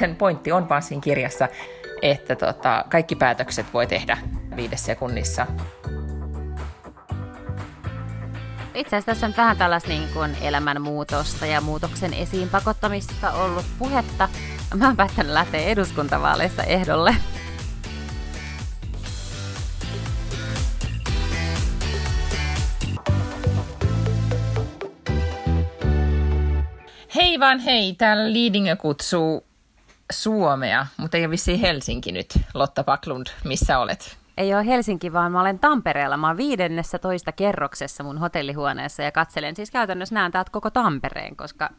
sen pointti on vaan siinä kirjassa, että tota, kaikki päätökset voi tehdä viides sekunnissa. Itse asiassa tässä on vähän tällaista niin kuin elämänmuutosta ja muutoksen esiin pakottamista ollut puhetta. Mä oon päättänyt lähteä eduskuntavaaleissa ehdolle. Hei vaan hei, täällä Liidingö kutsuu Suomea, mutta ei ole vissiin Helsinki nyt. Lotta Paklund, missä olet? Ei ole Helsinki, vaan mä olen Tampereella. Mä oon viidennessä toista kerroksessa mun hotellihuoneessa ja katselen siis käytännössä näen täältä koko Tampereen, koska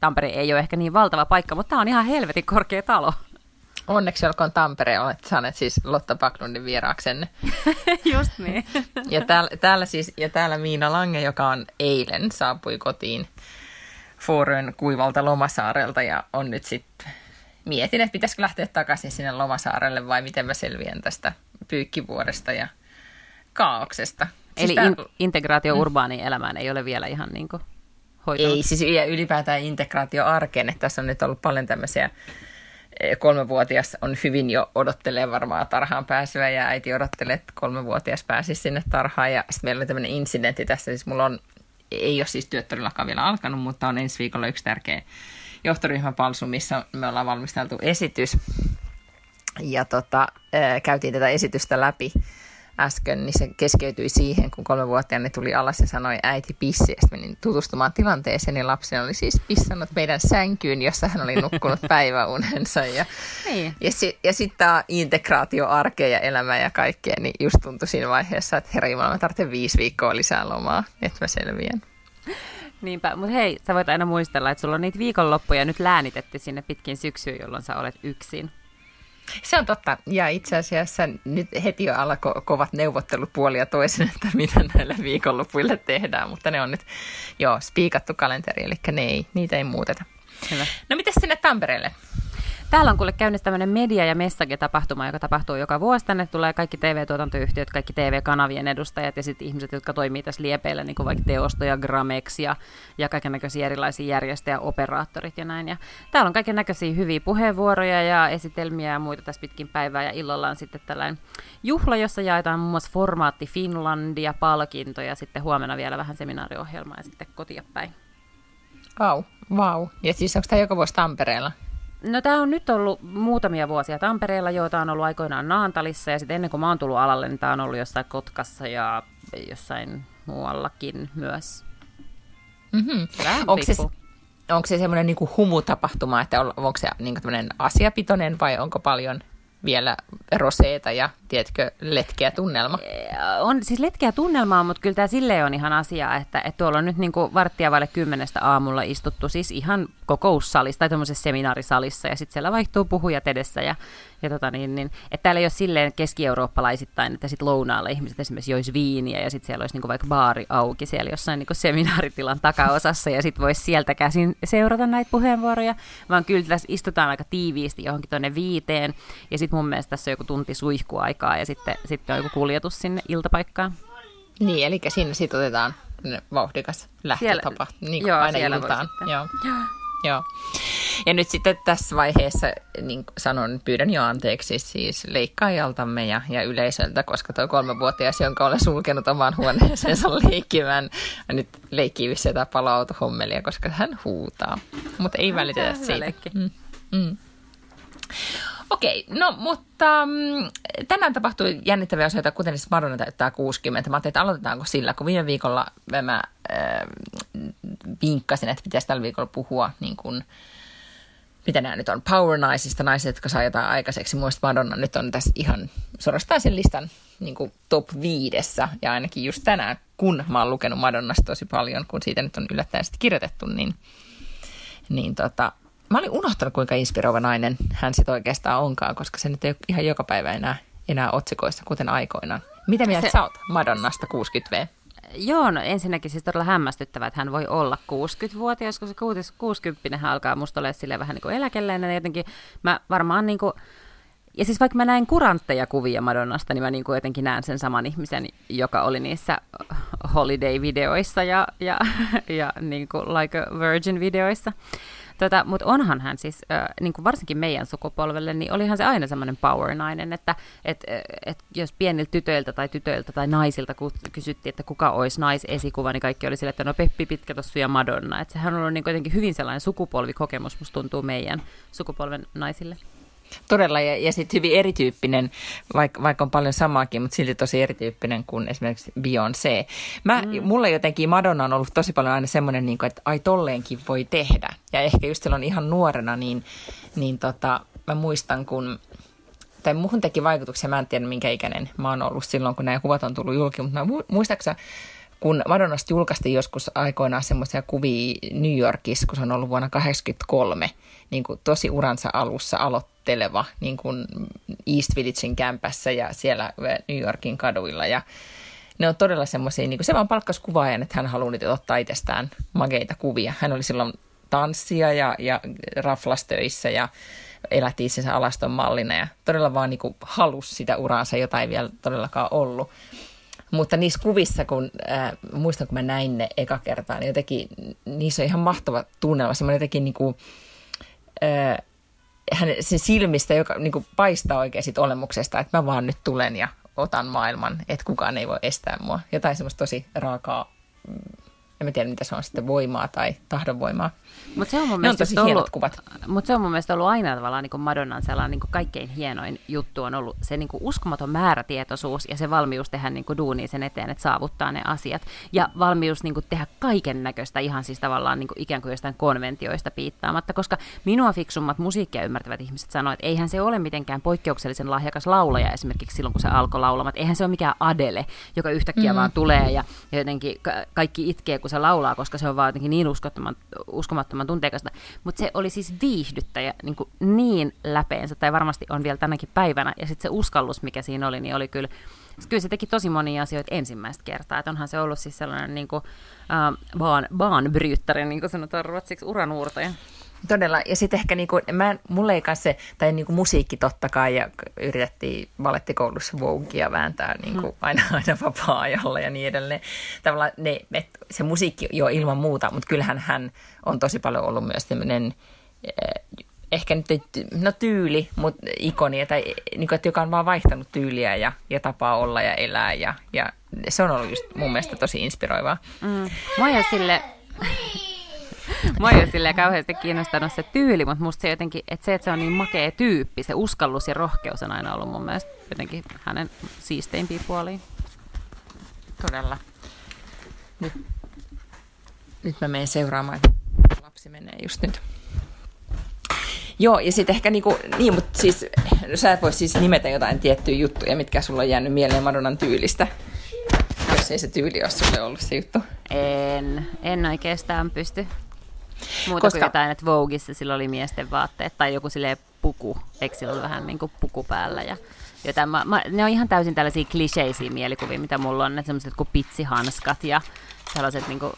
Tampere ei ole ehkä niin valtava paikka, mutta tämä on ihan helvetin korkea talo. Onneksi olkoon Tampere, olet saaneet siis Lotta Paklundin vieraaksenne. Just niin. ja, täällä, täällä siis, ja täällä Miina Lange, joka on eilen saapui kotiin Foorön kuivalta Lomasaarelta ja on nyt sitten mietin, että pitäisikö lähteä takaisin sinne Lomasaarelle vai miten mä selviän tästä pyykkivuoresta ja kaauksesta. Siis Eli tää... in, integraatio mm. urbaaniin elämään ei ole vielä ihan niin kuin hoitunut. Ei, siis ja ylipäätään integraatio arkeen, että tässä on nyt ollut paljon tämmöisiä e, kolmevuotias on hyvin jo odottelee varmaan tarhaan pääsyä ja äiti odottelee, että kolmevuotias pääsisi sinne tarhaan. Ja sitten meillä oli tämmöinen incidentti tässä, siis mulla on, ei ole siis työttörillakaan vielä alkanut, mutta on ensi viikolla yksi tärkeä johtoryhmäpalsu, missä me ollaan valmisteltu esitys. Ja tota, käytiin tätä esitystä läpi äsken, niin se keskeytyi siihen, kun kolmevuotiaani tuli alas ja sanoi äiti pissi. Ja menin tutustumaan tilanteeseen, niin lapsi oli siis pissannut meidän sänkyyn, jossa hän oli nukkunut päiväunensa. Ja, niin. ja, si, ja sitten tämä integraatio arkeen ja elämää ja kaikkea, niin just tuntui siinä vaiheessa, että herra Jumala, mä tarvitsen viisi viikkoa lisää lomaa, että mä selviän. Niinpä, mutta hei, sä voit aina muistella, että sulla on niitä viikonloppuja nyt läänitetty sinne pitkin syksyyn, jolloin sä olet yksin. Se on totta. Ja itse asiassa nyt heti jo alkoi kovat neuvottelut puolia toisen, että mitä näille viikonlopuille tehdään. Mutta ne on nyt jo spiikattu kalenteri, eli ne ei, niitä ei muuteta. Hyvä. No miten sinne Tampereelle? Täällä on kuule käynnissä tämmöinen media- ja message-tapahtuma, joka tapahtuu joka vuosi. Tänne tulee kaikki TV-tuotantoyhtiöt, kaikki TV-kanavien edustajat ja sitten ihmiset, jotka toimii tässä liepeillä, niin kuin vaikka Teosto ja Gramex ja, ja kaikenlaisia erilaisia järjestöjä, operaattorit ja näin. Ja täällä on kaiken näköisiä hyviä puheenvuoroja ja esitelmiä ja muita tässä pitkin päivää. Ja illalla on sitten tällainen juhla, jossa jaetaan muun muassa formaatti Finlandia, palkintoja ja sitten huomenna vielä vähän seminaariohjelmaa ja sitten kotia päin. Vau, wow, wow. Ja siis onko tämä joka vuosi Tampereella? No tämä on nyt ollut muutamia vuosia Tampereella, joita on ollut aikoinaan Naantalissa ja sitten ennen kuin mä oon tullut alalle, niin tämä on ollut jossain Kotkassa ja jossain muuallakin myös. Mm-hmm. Onko se, onko se semmoinen niin humutapahtuma, että on, onko se niin asiapitoinen vai onko paljon vielä roseeta ja, tiedätkö, letkeä tunnelma? On siis letkeä tunnelmaa, mutta kyllä tämä silleen on ihan asia, että, että tuolla on nyt niin kuin varttia vaille kymmenestä aamulla istuttu siis ihan kokoussalissa tai tuommoisessa seminaarisalissa ja sitten siellä vaihtuu puhujat edessä ja ja tota niin, niin, että täällä ei ole silleen keski-eurooppalaisittain, että sitten lounaalla ihmiset esimerkiksi jois viiniä ja sitten siellä olisi niinku vaikka baari auki siellä jossain niinku seminaaritilan takaosassa ja sitten voisi sieltä käsin seurata näitä puheenvuoroja, vaan kyllä tässä istutaan aika tiiviisti johonkin tuonne viiteen ja sitten mun mielestä tässä on joku tunti suihkuaikaa ja sitten, sitten on joku kuljetus sinne iltapaikkaan. Niin, eli siinä sitten otetaan vauhdikas lähtötapa, niin kuin joo, aina iltaan. Joo. joo. Joo. Ja nyt sitten tässä vaiheessa niin sanon, pyydän jo anteeksi siis leikkaajaltamme ja, ja yleisöltä, koska tuo kolmevuotias, jonka olen sulkenut omaan huoneeseensa leikkimään, nyt leikkii vissi jotain palautuhommelia, koska hän huutaa. Mutta ei välitetä siitä. Mm. Mm. Okei, no mutta mm, tänään tapahtui jännittäviä asioita, kuten siis Madonna täyttää 60. Mä ajattelin, että aloitetaanko sillä, kun viime viikolla mä äh, vinkkasin, että pitäisi tällä viikolla puhua niin kuin, mitä nämä nyt on, power naisista, naiset, jotka saa jotain aikaiseksi. Muista Madonna nyt on tässä ihan suorastaan sen listan niin kuin top viidessä, ja ainakin just tänään, kun mä oon lukenut Madonnasta tosi paljon, kun siitä nyt on yllättäen sitten kirjoitettu, niin, niin tota, mä olin unohtanut, kuinka inspiroiva nainen hän sitten oikeastaan onkaan, koska se nyt ei ole ihan joka päivä enää, enää otsikoissa, kuten aikoinaan. Mitä mieltä se... sä oot Madonnasta 60V? Joo, no ensinnäkin siis todella hämmästyttävää, että hän voi olla 60-vuotias, koska 60 hän alkaa musta olla sille vähän niin kuin eläkeläinen. Jotenkin mä varmaan niin kuin, ja siis vaikka mä näin kurantteja kuvia Madonnasta, niin mä niin kuin jotenkin näen sen saman ihmisen, joka oli niissä holiday-videoissa ja, ja, ja niin kuin Like a Virgin-videoissa. Tota, Mutta onhan hän siis, äh, niin kuin varsinkin meidän sukupolvelle, niin olihan se aina semmoinen power-nainen, että et, et, jos pieniltä tytöiltä tai tytöiltä tai naisilta kysyttiin, että kuka olisi naisesikuva, niin kaikki oli sille, että no Peppi Pitkätossu ja Madonna. Että sehän on ollut niin kuitenkin hyvin sellainen sukupolvikokemus, musta tuntuu meidän sukupolven naisille. Todella, ja, ja sitten hyvin erityyppinen, vaikka, vaikka on paljon samaakin, mutta silti tosi erityyppinen kuin esimerkiksi Beyoncé. Mä, mm. Mulle jotenkin Madonna on ollut tosi paljon aina semmoinen, niin kuin, että ai tolleenkin voi tehdä. Ja ehkä just silloin ihan nuorena, niin, niin tota, mä muistan, kun tai muuhun teki vaikutuksia, mä en tiedä minkä ikäinen mä oon ollut silloin, kun nämä kuvat on tullut julki, mutta muistaakseni kun Madonnasta julkaistiin joskus aikoinaan semmoisia kuvia New Yorkissa, kun se on ollut vuonna 1983, niin kuin tosi uransa alussa aloitteleva niin kuin East Villagein kämpässä ja siellä New Yorkin kaduilla ja ne on todella semmoisia, niin kuin se vaan palkkas kuvaajan, että hän haluaa nyt ottaa itsestään mageita kuvia. Hän oli silloin tanssia ja, ja raflastöissä ja elätti itsensä alaston mallina ja todella vaan niin halusi sitä uraansa, jota ei vielä todellakaan ollut. Mutta niissä kuvissa, kun äh, muistan, kun mä näin ne eka kertaa, niin jotenkin niissä on ihan mahtava tunnelma. Semmoinen jotenkin niin kuin, äh, hänen sen silmistä, joka niin kuin paistaa oikein siitä olemuksesta, että mä vaan nyt tulen ja otan maailman, että kukaan ei voi estää mua. Jotain semmoista tosi raakaa mm, en mä tiedä, mitä se on sitten voimaa tai tahdonvoimaa. Mutta se on mun mielestä on ollut, kuvat. Mutta se on mun mielestä ollut aina tavallaan niin kuin Madonnan sellainen niin kuin kaikkein hienoin juttu on ollut se niin kuin uskomaton määrätietoisuus ja se valmius tehdä niin kuin duunia sen eteen, että saavuttaa ne asiat. Ja valmius niin kuin tehdä kaiken näköistä ihan siis tavallaan niin kuin ikään kuin jostain konventioista piittaamatta, koska minua fiksummat musiikkia ymmärtävät ihmiset sanoivat, että eihän se ole mitenkään poikkeuksellisen lahjakas laulaja esimerkiksi silloin, kun se alkoi laulamaan. Eihän se ole mikään Adele, joka yhtäkkiä mm. vaan tulee ja jotenkin kaikki itkee, kun se laulaa, koska se on vaan jotenkin niin uskomattoman, uskomattoman tunteikasta. Mutta se oli siis viihdyttäjä niin, kuin niin läpeensä, tai varmasti on vielä tänäkin päivänä. Ja sitten se uskallus, mikä siinä oli, niin oli kyllä kyllä se teki tosi monia asioita ensimmäistä kertaa. Että onhan se ollut siis sellainen niin kuin, äh, baan, baanbryttäri, niin kuin sanotaan ruotsiksi, uranuurtaja. Todella. Ja sitten ehkä niinku, mä, mulle ei se, tai niinku musiikki totta kai, ja yritettiin valettikoulussa Voguea vääntää niinku mm. aina, aina vapaa-ajalla ja niin edelleen. Tavallaan ne, et, se musiikki jo ilman muuta, mutta kyllähän hän on tosi paljon ollut myös tämmöinen eh, ehkä nyt no tyyli, mutta ikoni, tai niin kuin, että joka on vaan vaihtanut tyyliä ja, ja tapaa olla ja elää. Ja, ja se on ollut just mun mielestä tosi inspiroivaa. Mm. Mä sille Mua ei ole silleen kauheasti kiinnostanut se tyyli, mutta musta se jotenkin, että se, että se on niin makea tyyppi, se uskallus ja rohkeus on aina ollut mun mielestä jotenkin hänen siisteimpiä puoliin. Todella. Nyt, nyt mä menen seuraamaan, lapsi menee just nyt. Joo, ja sitten ehkä niinku, niin, mutta siis sä et voi siis nimetä jotain tiettyjä juttuja, mitkä sulla on jäänyt mieleen Madonnan tyylistä, jos ei se tyyli ole sulle ollut se juttu. En, en oikeastaan pysty. Muuta Koska... kuin jotain, että Vogueissa sillä oli miesten vaatteet tai joku silleen puku, eikö sillä ollut vähän niin kuin puku päällä ja jotain. Mä, mä, ne on ihan täysin tällaisia kliseisiä mielikuvia, mitä mulla on, että semmoiset kuin pitsihanskat ja sellaiset niin kuin,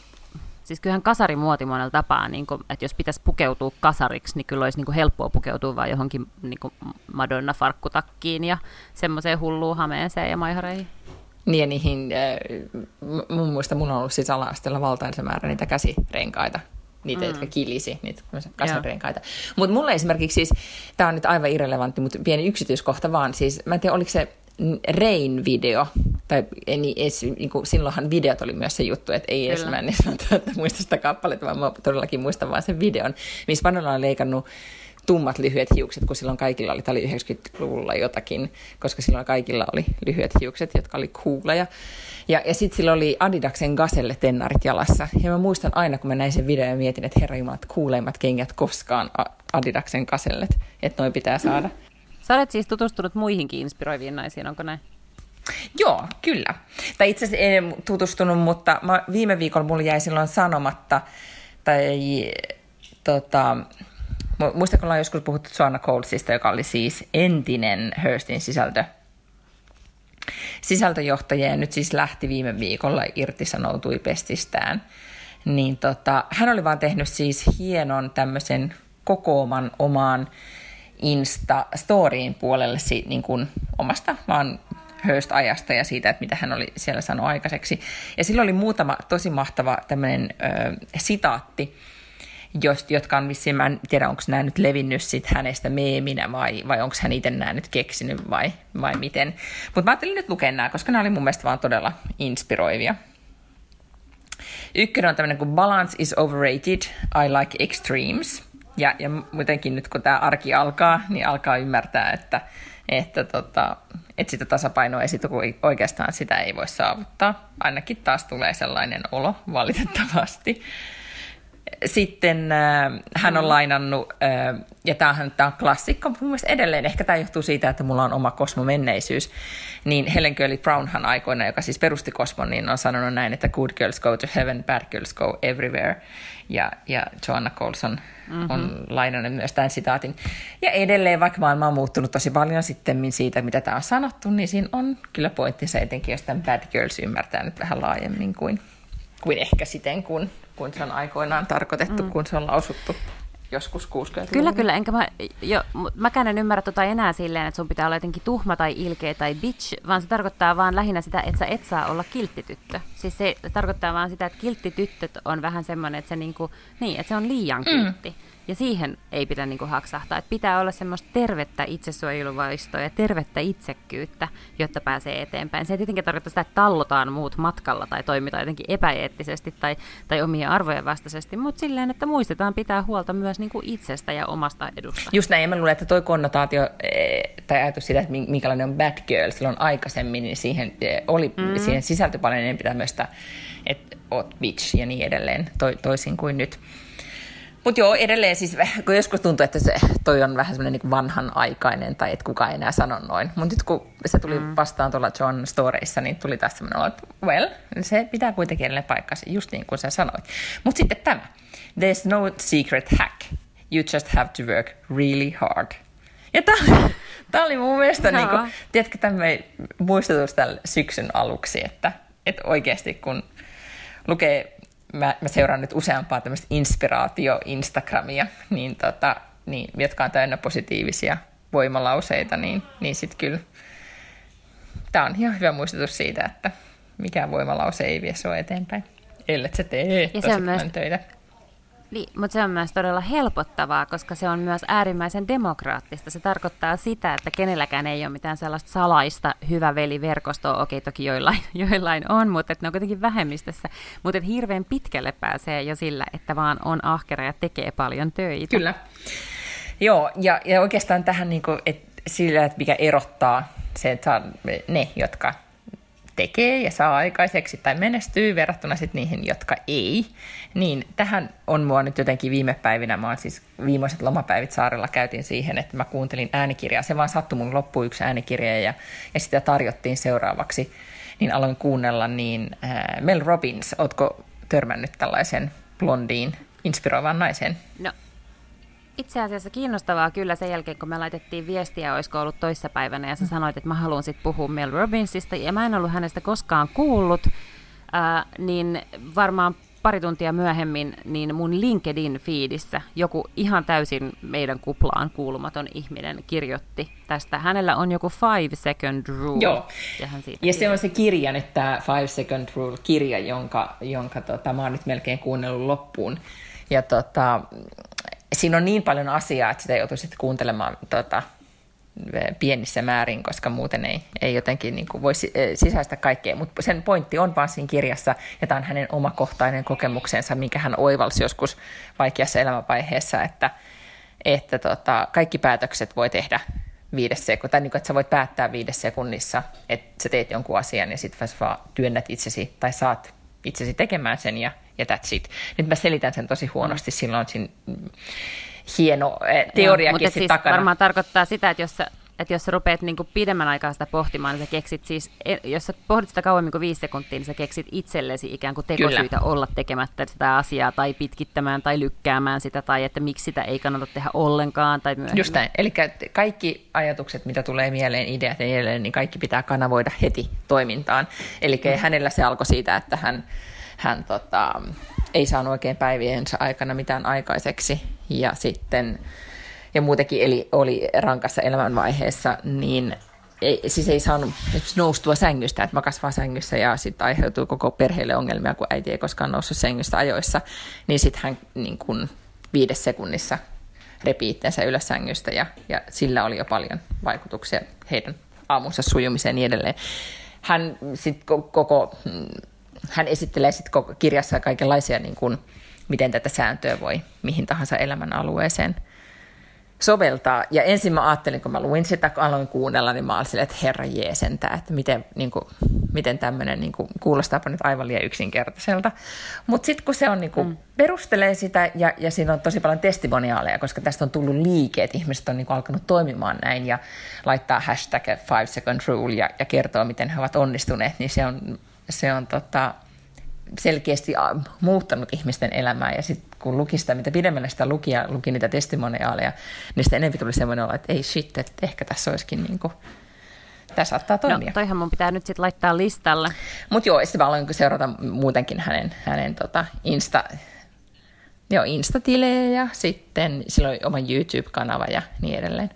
Siis kyllähän kasarimuoti monella tapaa, niin kuin, että jos pitäisi pukeutua kasariksi, niin kyllä olisi niin kuin helppoa pukeutua vain johonkin niin kuin Madonna-farkkutakkiin ja semmoiseen hulluun hameeseen ja maihareihin. Niin ja niihin, äh, mun muista mun on ollut siis ala valtaisa määrä niitä käsirenkaita, niitä, mm. jotka kilisi, niitä kasarirenkaita. Mutta mulle esimerkiksi siis, tämä on nyt aivan irrelevantti, mutta pieni yksityiskohta vaan, siis mä en tiedä, oliko se Rain-video, tai niin, edes, niin kuin, silloinhan videot oli myös se juttu, että ei edes mä en edes muista sitä kappaletta, vaan mä todellakin muistan vaan sen videon, missä Vanilla on leikannut tummat lyhyet hiukset, kun silloin kaikilla oli, tämä oli 90-luvulla jotakin, koska silloin kaikilla oli lyhyet hiukset, jotka oli kuuleja. Ja, ja sitten sillä oli Adidaksen gaselle tennarit jalassa. Ja mä muistan aina, kun mä näin sen videon ja mietin, että herra Jumalat, kuuleimmat kengät koskaan Adidaksen kasellet, että noin pitää saada. Sä olet siis tutustunut muihinkin inspiroiviin naisiin, onko näin? Joo, kyllä. Tai itse asiassa en tutustunut, mutta mä, viime viikolla mulla jäi silloin sanomatta, tai tota, muista kun ollaan joskus puhuttu Joanna Colesista, joka oli siis entinen Hurstin sisältö sisältöjohtaja ja nyt siis lähti viime viikolla, irtisanoutui pestistään. Niin tota, hän oli vaan tehnyt siis hienon tämmöisen kokooman omaan Insta-storiin puolelle niin kuin omasta vaan Hearst-ajasta ja siitä, että mitä hän oli siellä sanonut aikaiseksi. Ja silloin oli muutama tosi mahtava tämmöinen ö, sitaatti, jotka on vissiin, mä en tiedä, onko nämä nyt levinnyt sit hänestä meeminä vai, vai onko hän itse nämä nyt keksinyt vai, vai miten. Mutta mä ajattelin nyt lukea nämä, koska nämä oli mun mielestä vaan todella inspiroivia. Ykkönen on tämmöinen kuin Balance is overrated, I like extremes. Ja, ja muutenkin nyt kun tämä arki alkaa, niin alkaa ymmärtää, että, että, tota, että sitä tasapainoa ei sit, oikeastaan sitä ei voi saavuttaa. Ainakin taas tulee sellainen olo valitettavasti. Sitten äh, hän on mm. lainannut, äh, ja tämähän tämä on klassikko, mun mielestä edelleen, ehkä tämä johtuu siitä, että mulla on oma kosmomenneisyys, niin Helen Curly Brownhan aikoina, joka siis perusti kosmon, niin on sanonut näin, että good girls go to heaven, bad girls go everywhere. Ja, ja Joanna Colson mm-hmm. on lainannut myös tämän sitaatin. Ja edelleen, vaikka maailma on muuttunut tosi paljon sitten siitä, mitä tämä on sanottu, niin siinä on kyllä pointtinsa etenkin, jos tämän bad girls ymmärtää nyt vähän laajemmin kuin, kuin ehkä siten, kun kuin se on aikoinaan tarkoitettu, mm. kun se on lausuttu joskus 60 Kyllä, kyllä. Enkä mä, jo, mäkään en ymmärrä tota enää silleen, että sun pitää olla jotenkin tuhma tai ilkeä tai bitch, vaan se tarkoittaa vaan lähinnä sitä, että sä et saa olla kilttityttö. Siis se tarkoittaa vaan sitä, että kilttityttöt on vähän semmoinen, että se, niinku, niin, että se on liian kiltti. Mm. Ja siihen ei pidä niin kuin haksahtaa. Että pitää olla semmoista tervettä itsesuojeluvaistoa ja tervettä itsekkyyttä, jotta pääsee eteenpäin. Se ei tietenkin tarkoita sitä, että tallotaan muut matkalla tai toimitaan jotenkin epäeettisesti tai, tai omien arvojen vastaisesti, mutta silleen, että muistetaan pitää huolta myös niin kuin itsestä ja omasta edusta. Just näin, ja mä luulen, että toi konnotaatio eh, tai ajatus siitä, että minkälainen on bad girl silloin aikaisemmin, niin siihen, eh, oli, mm. siihen sisältyi paljon enemmän tämmöistä, että oot bitch ja niin edelleen, to, toisin kuin nyt. Mutta joo, edelleen siis, kun joskus tuntuu, että se toi on vähän semmoinen niin vanhanaikainen tai että kukaan ei enää sano noin. Mutta nyt kun se tuli mm. vastaan tuolla John Storeissa, niin tuli taas semmoinen olo, että well, se pitää kuitenkin edelleen paikkansa, just niin kuin sä sanoit. Mutta sitten tämä. There's no secret hack. You just have to work really hard. Ja tämä oli mun mielestä, no. niin kuin, tiedätkö, tämmöinen muistutus tällä syksyn aluksi, että, että oikeasti kun lukee mä, mä seuraan nyt useampaa tämmöistä inspiraatio-instagramia, niin tota, niin, jotka on täynnä positiivisia voimalauseita, niin, niin sitten kyllä tämä on ihan hyvä muistutus siitä, että mikään voimalause ei vie sinua eteenpäin, ellei se tee ja tosi myös, töitä. Niin, mutta se on myös todella helpottavaa, koska se on myös äärimmäisen demokraattista. Se tarkoittaa sitä, että kenelläkään ei ole mitään sellaista salaista hyvä veli-verkostoa. Okei, toki joillain, joillain on, mutta ne on kuitenkin vähemmistössä. Mutta hirveän pitkälle pääsee jo sillä, että vaan on ahkera ja tekee paljon töitä. Kyllä. Joo, ja, ja oikeastaan tähän niin kuin, että sillä, että mikä erottaa se, että ne, jotka tekee ja saa aikaiseksi tai menestyy verrattuna sitten niihin, jotka ei, niin tähän on mua nyt jotenkin viime päivinä, mä oon siis viimeiset lomapäivit saarella käytin siihen, että mä kuuntelin äänikirjaa, se vaan sattui mun loppu yksi äänikirja ja, ja sitä tarjottiin seuraavaksi, niin aloin kuunnella, niin äh, Mel Robbins, ootko törmännyt tällaisen blondiin inspiroivan naisen? No itse asiassa kiinnostavaa kyllä sen jälkeen, kun me laitettiin viestiä, olisiko ollut toissapäivänä, ja sä sanoit, että mä haluan sitten puhua Mel Robbinsista, ja mä en ollut hänestä koskaan kuullut, äh, niin varmaan pari tuntia myöhemmin, niin mun LinkedIn-fiidissä joku ihan täysin meidän kuplaan kuulumaton ihminen kirjoitti tästä. Hänellä on joku Five Second Rule. Joo, ja, hän siitä ja se on se kirja, nyt tämä Five Second Rule-kirja, jonka, jonka tota, mä oon nyt melkein kuunnellut loppuun. Ja tota, siinä on niin paljon asiaa, että sitä joutuu sitten kuuntelemaan tota, pienissä määrin, koska muuten ei, ei jotenkin niin kuin voi eh, sisäistä kaikkea. Mutta sen pointti on vaan siinä kirjassa, ja tämä on hänen omakohtainen kokemuksensa, minkä hän oivalsi joskus vaikeassa elämänvaiheessa, että, että tota, kaikki päätökset voi tehdä viides sekunnissa, tai niin kuin, että sä voit päättää viides sekunnissa, että sä teet jonkun asian ja sitten vaan työnnät itsesi tai saat itsesi tekemään sen ja, ja that's it. Nyt mä selitän sen tosi huonosti, mm. silloin siinä hieno eh, teoriakin Joo, mutta siis takana. varmaan tarkoittaa sitä, että jos sä, että jos sä rupeat niin kuin pidemmän aikaa sitä pohtimaan, niin sä keksit siis, e, jos sä pohdit sitä kauemmin kuin viisi sekuntia, niin sä keksit itsellesi ikään kuin tekosyitä Kyllä. olla tekemättä sitä asiaa tai pitkittämään tai lykkäämään sitä tai että miksi sitä ei kannata tehdä ollenkaan tai myöhemmin. Just näin. Eli kaikki ajatukset, mitä tulee mieleen, ideat ja edelleen, niin kaikki pitää kanavoida heti toimintaan. Eli mm. hänellä se alkoi siitä, että hän, hän tota, ei saanut oikein päiviensä aikana mitään aikaiseksi ja sitten ja muutenkin eli oli rankassa elämänvaiheessa, niin ei, siis ei saanut noustua sängystä, että makas vaan sängyssä ja sitten aiheutuu koko perheelle ongelmia, kun äiti ei koskaan noussut sängystä ajoissa, niin sitten hän niin kun, viides sekunnissa repi itsensä ylös sängystä ja, ja sillä oli jo paljon vaikutuksia heidän aamunsa sujumiseen ja niin edelleen. Hän, sit koko, mm, hän esittelee sit koko kirjassa kaikenlaisia, niin kuin, miten tätä sääntöä voi mihin tahansa elämän alueeseen – soveltaa. Ja ensin mä ajattelin, kun mä luin sitä, kun aloin kuunnella, niin mä olin että herra jeesentää, että miten, niin kuin, miten tämmöinen, niin kuin, kuulostaapa nyt aivan liian yksinkertaiselta. Mutta sitten kun se on, niin kuin, mm. perustelee sitä ja, ja siinä on tosi paljon testimoniaaleja, koska tästä on tullut liike, että ihmiset on niin kuin, alkanut toimimaan näin ja laittaa hashtag five second rule ja, ja kertoo, miten he ovat onnistuneet, niin se on, se on tota, selkeästi muuttanut ihmisten elämää ja sitten kun luki sitä, mitä pidemmälle sitä luki ja luki niitä testimoniaaleja, niin sitten enemmän tuli semmoinen olo, että ei shit, että ehkä tässä olisikin niin kuin, tämä saattaa no, toimia. No, toihan mun pitää nyt sitten laittaa listalle. Mutta joo, sitten mä aloin seurata muutenkin hänen, hänen tota Insta, joo, Insta-tilejä ja sitten sillä oli oma YouTube-kanava ja niin edelleen.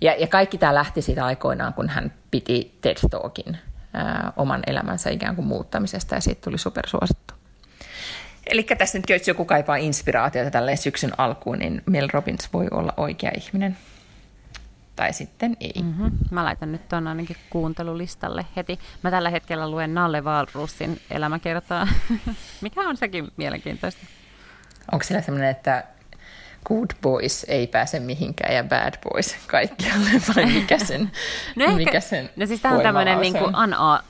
Ja, ja kaikki tämä lähti siitä aikoinaan, kun hän piti TED Talkin ää, oman elämänsä ikään kuin muuttamisesta ja siitä tuli supersuosittu. Eli tässä nyt jos joku kaipaa inspiraatiota tälle syksyn alkuun, niin Mel Robbins voi olla oikea ihminen. Tai sitten ei. Mm-hmm. Mä laitan nyt tuon ainakin kuuntelulistalle heti. Mä tällä hetkellä luen Nalle Valrussin elämäkertaa, mikä on sekin mielenkiintoista. Onko siellä semmoinen, että good boys ei pääse mihinkään ja bad boys kaikkialle, vai mikä sen, no ehkä, mikä sen No siis tämä on tämmöinen niin kuin una,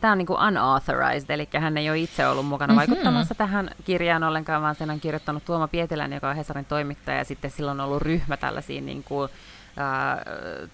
tämä on niin kuin unauthorized, eli hän ei ole itse ollut mukana mm-hmm. vaikuttamassa tähän kirjaan ollenkaan, vaan sen on kirjoittanut Tuoma Pietilän, joka on Hesarin toimittaja, ja sitten silloin on ollut ryhmä tällaisia niin kuin,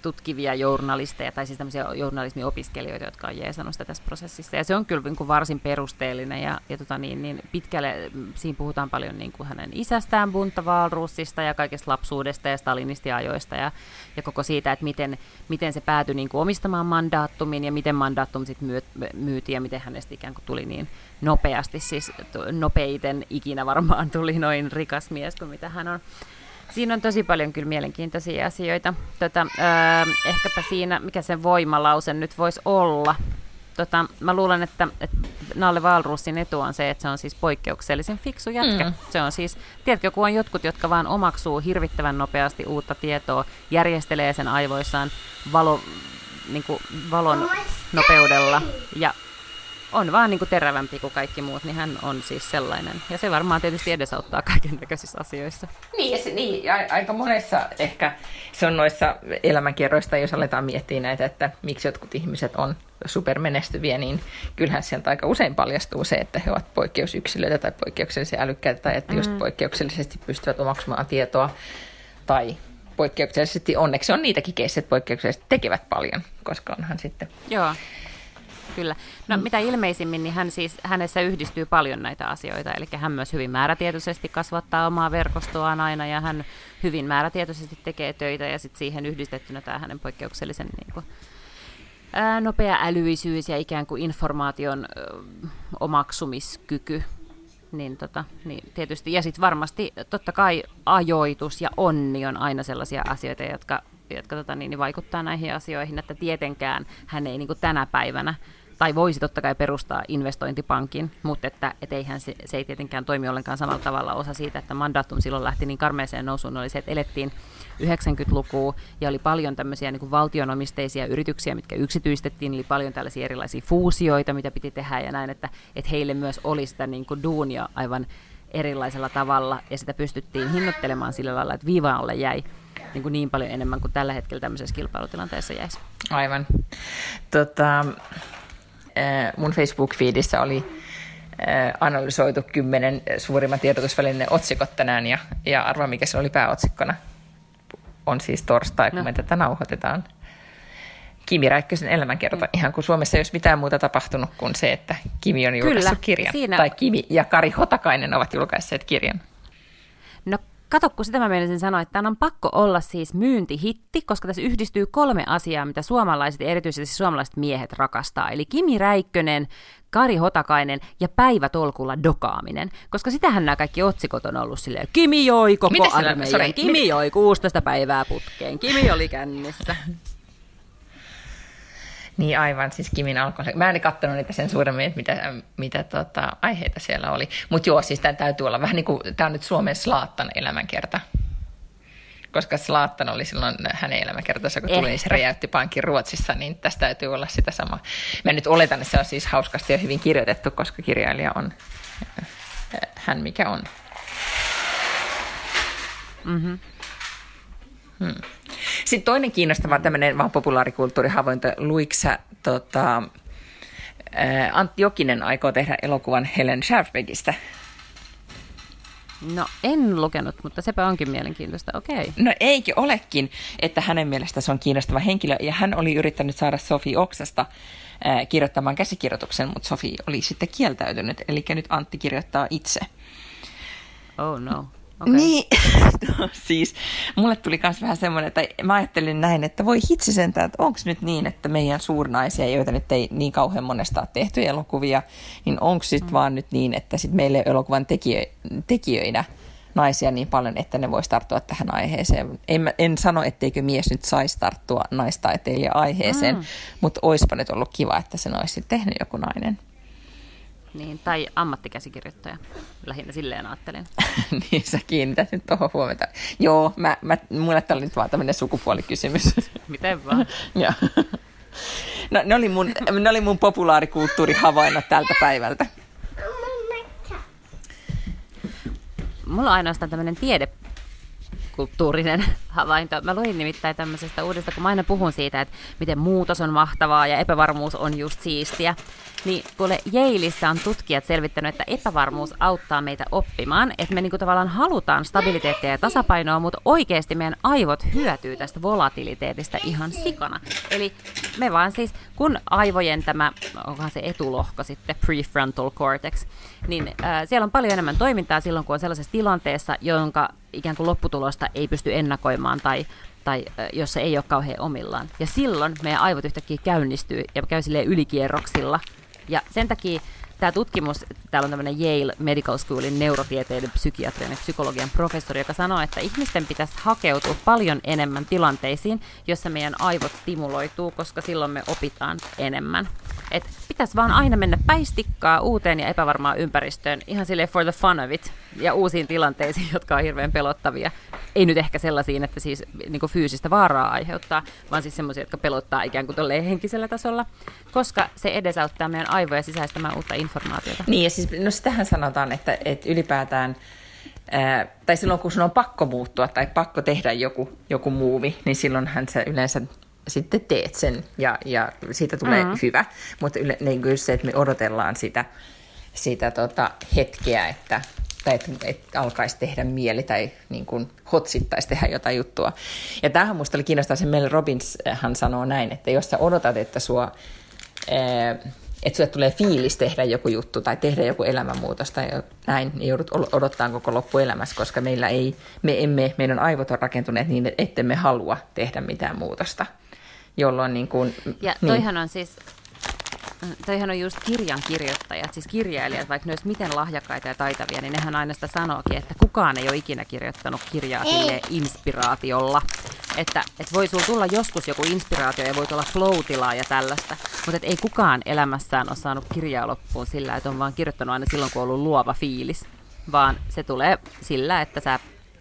tutkivia journalisteja, tai siis tämmöisiä journalismiopiskelijoita, jotka on jeesannut sitä tässä prosessissa. Ja se on kyllä niin kuin varsin perusteellinen, ja, ja tota niin, niin pitkälle siinä puhutaan paljon niin kuin hänen isästään, Bunta Valrussista, ja kaikesta lapsuudesta ja stalinistiajoista, ja, ja koko siitä, että miten, miten se päätyi niin kuin omistamaan mandaattumin, ja miten mandaattum sitten myy, ja miten hänestä ikään kuin tuli niin nopeasti, siis nopeiten ikinä varmaan tuli noin rikas mies kuin mitä hän on Siinä on tosi paljon kyllä mielenkiintoisia asioita. Tota, öö, ehkäpä siinä, mikä se voimalause nyt voisi olla. Tota, mä luulen, että, että Nalle Valrussin etu on se, että se on siis poikkeuksellisen fiksu jätkä. Mm. Se on siis, tiedätkö, kun on jotkut, jotka vaan omaksuu hirvittävän nopeasti uutta tietoa, järjestelee sen aivoissaan valo, niin kuin valon nopeudella ja on vaan niin kuin terävämpi kuin kaikki muut, niin hän on siis sellainen. Ja se varmaan tietysti edesauttaa kaiken näköisissä asioissa. Niin, ja se, niin ja aika monessa ehkä se on noissa elämänkierroista, jos aletaan miettiä näitä, että miksi jotkut ihmiset on supermenestyviä, niin kyllähän sieltä aika usein paljastuu se, että he ovat poikkeusyksilöitä tai poikkeuksellisia älykkäitä tai että mm. just poikkeuksellisesti pystyvät omaksumaan tietoa tai poikkeuksellisesti, onneksi on niitäkin keissejä, että poikkeuksellisesti tekevät paljon, koska onhan sitten... Joo kyllä. No mm. mitä ilmeisimmin, niin hän siis, hänessä yhdistyy paljon näitä asioita, eli hän myös hyvin määrätietoisesti kasvattaa omaa verkostoaan aina, ja hän hyvin määrätietoisesti tekee töitä, ja sitten siihen yhdistettynä tämä hänen poikkeuksellisen niin kuin, ää, nopea älyisyys ja ikään kuin informaation ö, omaksumiskyky, niin, tota, niin tietysti, ja sitten varmasti totta kai ajoitus ja onni on aina sellaisia asioita, jotka, jotka tota, niin, niin vaikuttaa näihin asioihin, että tietenkään hän ei niin kuin tänä päivänä tai voisi totta kai perustaa investointipankin, mutta että et eihän se, se ei tietenkään toimi ollenkaan samalla tavalla. Osa siitä, että mandaattum silloin lähti niin karmeeseen nousuun, oli se, että elettiin 90-lukua ja oli paljon tämmöisiä niin valtionomisteisia yrityksiä, mitkä yksityistettiin, oli paljon tällaisia erilaisia fuusioita, mitä piti tehdä ja näin, että, että heille myös oli sitä niin kuin duunia aivan erilaisella tavalla ja sitä pystyttiin hinnoittelemaan sillä lailla, että viiva alle jäi niin, kuin niin paljon enemmän kuin tällä hetkellä tämmöisessä kilpailutilanteessa jäisi. Aivan. Tota, mun Facebook-feedissä oli äh, analysoitu kymmenen suurimman tiedotusvälineen otsikot tänään ja, ja arva mikä se oli pääotsikkona. On siis torstai, kun no. me tätä nauhoitetaan. Kimi Räikkösen elämänkerta, mm. ihan kuin Suomessa ei olisi mitään muuta tapahtunut kuin se, että Kimi on julkaissut Kyllä, kirjan. Siinä... Tai Kimi ja Kari Hotakainen ovat julkaisseet kirjan. No Kato, kun sitä mä menisin sanoa, että tämän on pakko olla siis myyntihitti, koska tässä yhdistyy kolme asiaa, mitä suomalaiset, erityisesti suomalaiset miehet rakastaa. Eli Kimi Räikkönen, Kari Hotakainen ja päivätolkulla dokaaminen. Koska sitähän nämä kaikki otsikot on ollut silleen, Kimi joi koko armeijan, Kimi joi 16 päivää putkeen, Kimi oli kännissä. Niin aivan, siis Kimin alkoholi. Mä en katsonut niitä sen suuremmin, että mitä, mitä tota, aiheita siellä oli. Mutta joo, siis tämä täytyy olla vähän niin kuin, tämä on nyt Suomen Slaattan elämänkerta. Koska Slaattan oli silloin hänen elämänkertansa, kun tuli, niin se räjäytti pankin Ruotsissa, niin tästä täytyy olla sitä samaa. Mä nyt oletan, että se on siis hauskasti ja hyvin kirjoitettu, koska kirjailija on äh, hän mikä on. Mm-hmm. Hmm. Sitten toinen kiinnostava tämmöinen vaan populaarikulttuurihavainto. Luiksa tota, Antti Jokinen aikoo tehdä elokuvan Helen Scherfbeckistä. No en lukenut, mutta sepä onkin mielenkiintoista, okei. Okay. No eikö olekin, että hänen mielestä se on kiinnostava henkilö, ja hän oli yrittänyt saada Sofi Oksasta äh, kirjoittamaan käsikirjoituksen, mutta Sofi oli sitten kieltäytynyt, eli nyt Antti kirjoittaa itse. Oh no. Okay. Niin, no, siis mulle tuli myös vähän semmoinen, että mä ajattelin näin, että voi hitsi sentään, että onko nyt niin, että meidän suurnaisia, joita nyt ei niin kauhean monesta ole tehty elokuvia, niin onko sitten mm. vaan nyt niin, että sit meille elokuvan tekijö, tekijöinä naisia niin paljon, että ne voisi tarttua tähän aiheeseen. En, en sano, etteikö mies nyt saisi tarttua naistaiteilija aiheeseen, mm. mutta olisipa nyt ollut kiva, että sen olisi tehnyt joku nainen. Niin, tai ammattikäsikirjoittaja. Lähinnä silleen ajattelin. niin, sä kiinnität nyt tuohon huomiota. Joo, mä, mä, mulle tämä oli nyt vaan tämmöinen sukupuolikysymys. Miten vaan? Joo. No, ne oli mun, ne oli mun populaarikulttuurihavainnot tältä päivältä. Mulla on ainoastaan tämmöinen tiede kulttuurinen havainto. Mä luin nimittäin tämmöisestä uudesta, kun mä aina puhun siitä, että miten muutos on mahtavaa ja epävarmuus on just siistiä. Niin kuule, Yaleissa on tutkijat selvittänyt, että epävarmuus auttaa meitä oppimaan, että me niinku tavallaan halutaan stabiliteettia ja tasapainoa, mutta oikeasti meidän aivot hyötyy tästä volatiliteetista ihan sikana. Eli me vaan siis, kun aivojen tämä, onkohan se etulohko sitten, prefrontal cortex, niin äh, siellä on paljon enemmän toimintaa silloin, kun on sellaisessa tilanteessa, jonka ikään kuin lopputulosta ei pysty ennakoimaan tai, tai jos se ei ole kauhean omillaan. Ja silloin meidän aivot yhtäkkiä käynnistyy ja käy ylikierroksilla. Ja sen takia tämä tutkimus, täällä on tämmöinen Yale Medical Schoolin neurotieteiden, psykiatrian ja psykologian professori, joka sanoo, että ihmisten pitäisi hakeutua paljon enemmän tilanteisiin, jossa meidän aivot stimuloituu, koska silloin me opitaan enemmän. Et pitäisi vaan aina mennä päistikkaa uuteen ja epävarmaan ympäristöön, ihan sille for the fun of it, ja uusiin tilanteisiin, jotka on hirveän pelottavia. Ei nyt ehkä sellaisiin, että siis niin fyysistä vaaraa aiheuttaa, vaan siis sellaisia, jotka pelottaa ikään kuin henkisellä tasolla, koska se edesauttaa meidän aivoja sisäistämään uutta informaatiota. Niin, ja siis no sitähän sanotaan, että, että ylipäätään Ää, tai silloin kun sun on pakko muuttua tai pakko tehdä joku, joku muuvi, niin silloinhan se yleensä sitten teet sen ja, ja siitä tulee mm-hmm. hyvä. Mutta yle, niin kyllä se, että me odotellaan sitä, sitä tota hetkeä, että, tai että, että alkaisi tehdä mieli tai niin kuin hotsittaisi tehdä jotain juttua. Ja tämähän minusta oli kiinnostaa, se Mel Robbins hän sanoo näin, että jos sä odotat, että sua... Ää, että sulle tulee fiilis tehdä joku juttu tai tehdä joku elämänmuutos tai näin, niin joudut odottaa koko loppuelämässä, koska meillä ei, me emme, meidän aivot on rakentuneet niin, että emme halua tehdä mitään muutosta jolloin niin kuin, Ja niin. toihan niin. on siis, toihan on just kirjan kirjoittajat, siis kirjailijat, vaikka ne olisi miten lahjakkaita ja taitavia, niin nehän aina sitä sanookin, että kukaan ei ole ikinä kirjoittanut kirjaa sille inspiraatiolla. Että, että voi sulla tulla joskus joku inspiraatio ja voi tulla flow ja tällaista, mutta ei kukaan elämässään ole saanut kirjaa loppuun sillä, että on vaan kirjoittanut aina silloin, kun on ollut luova fiilis, vaan se tulee sillä, että sä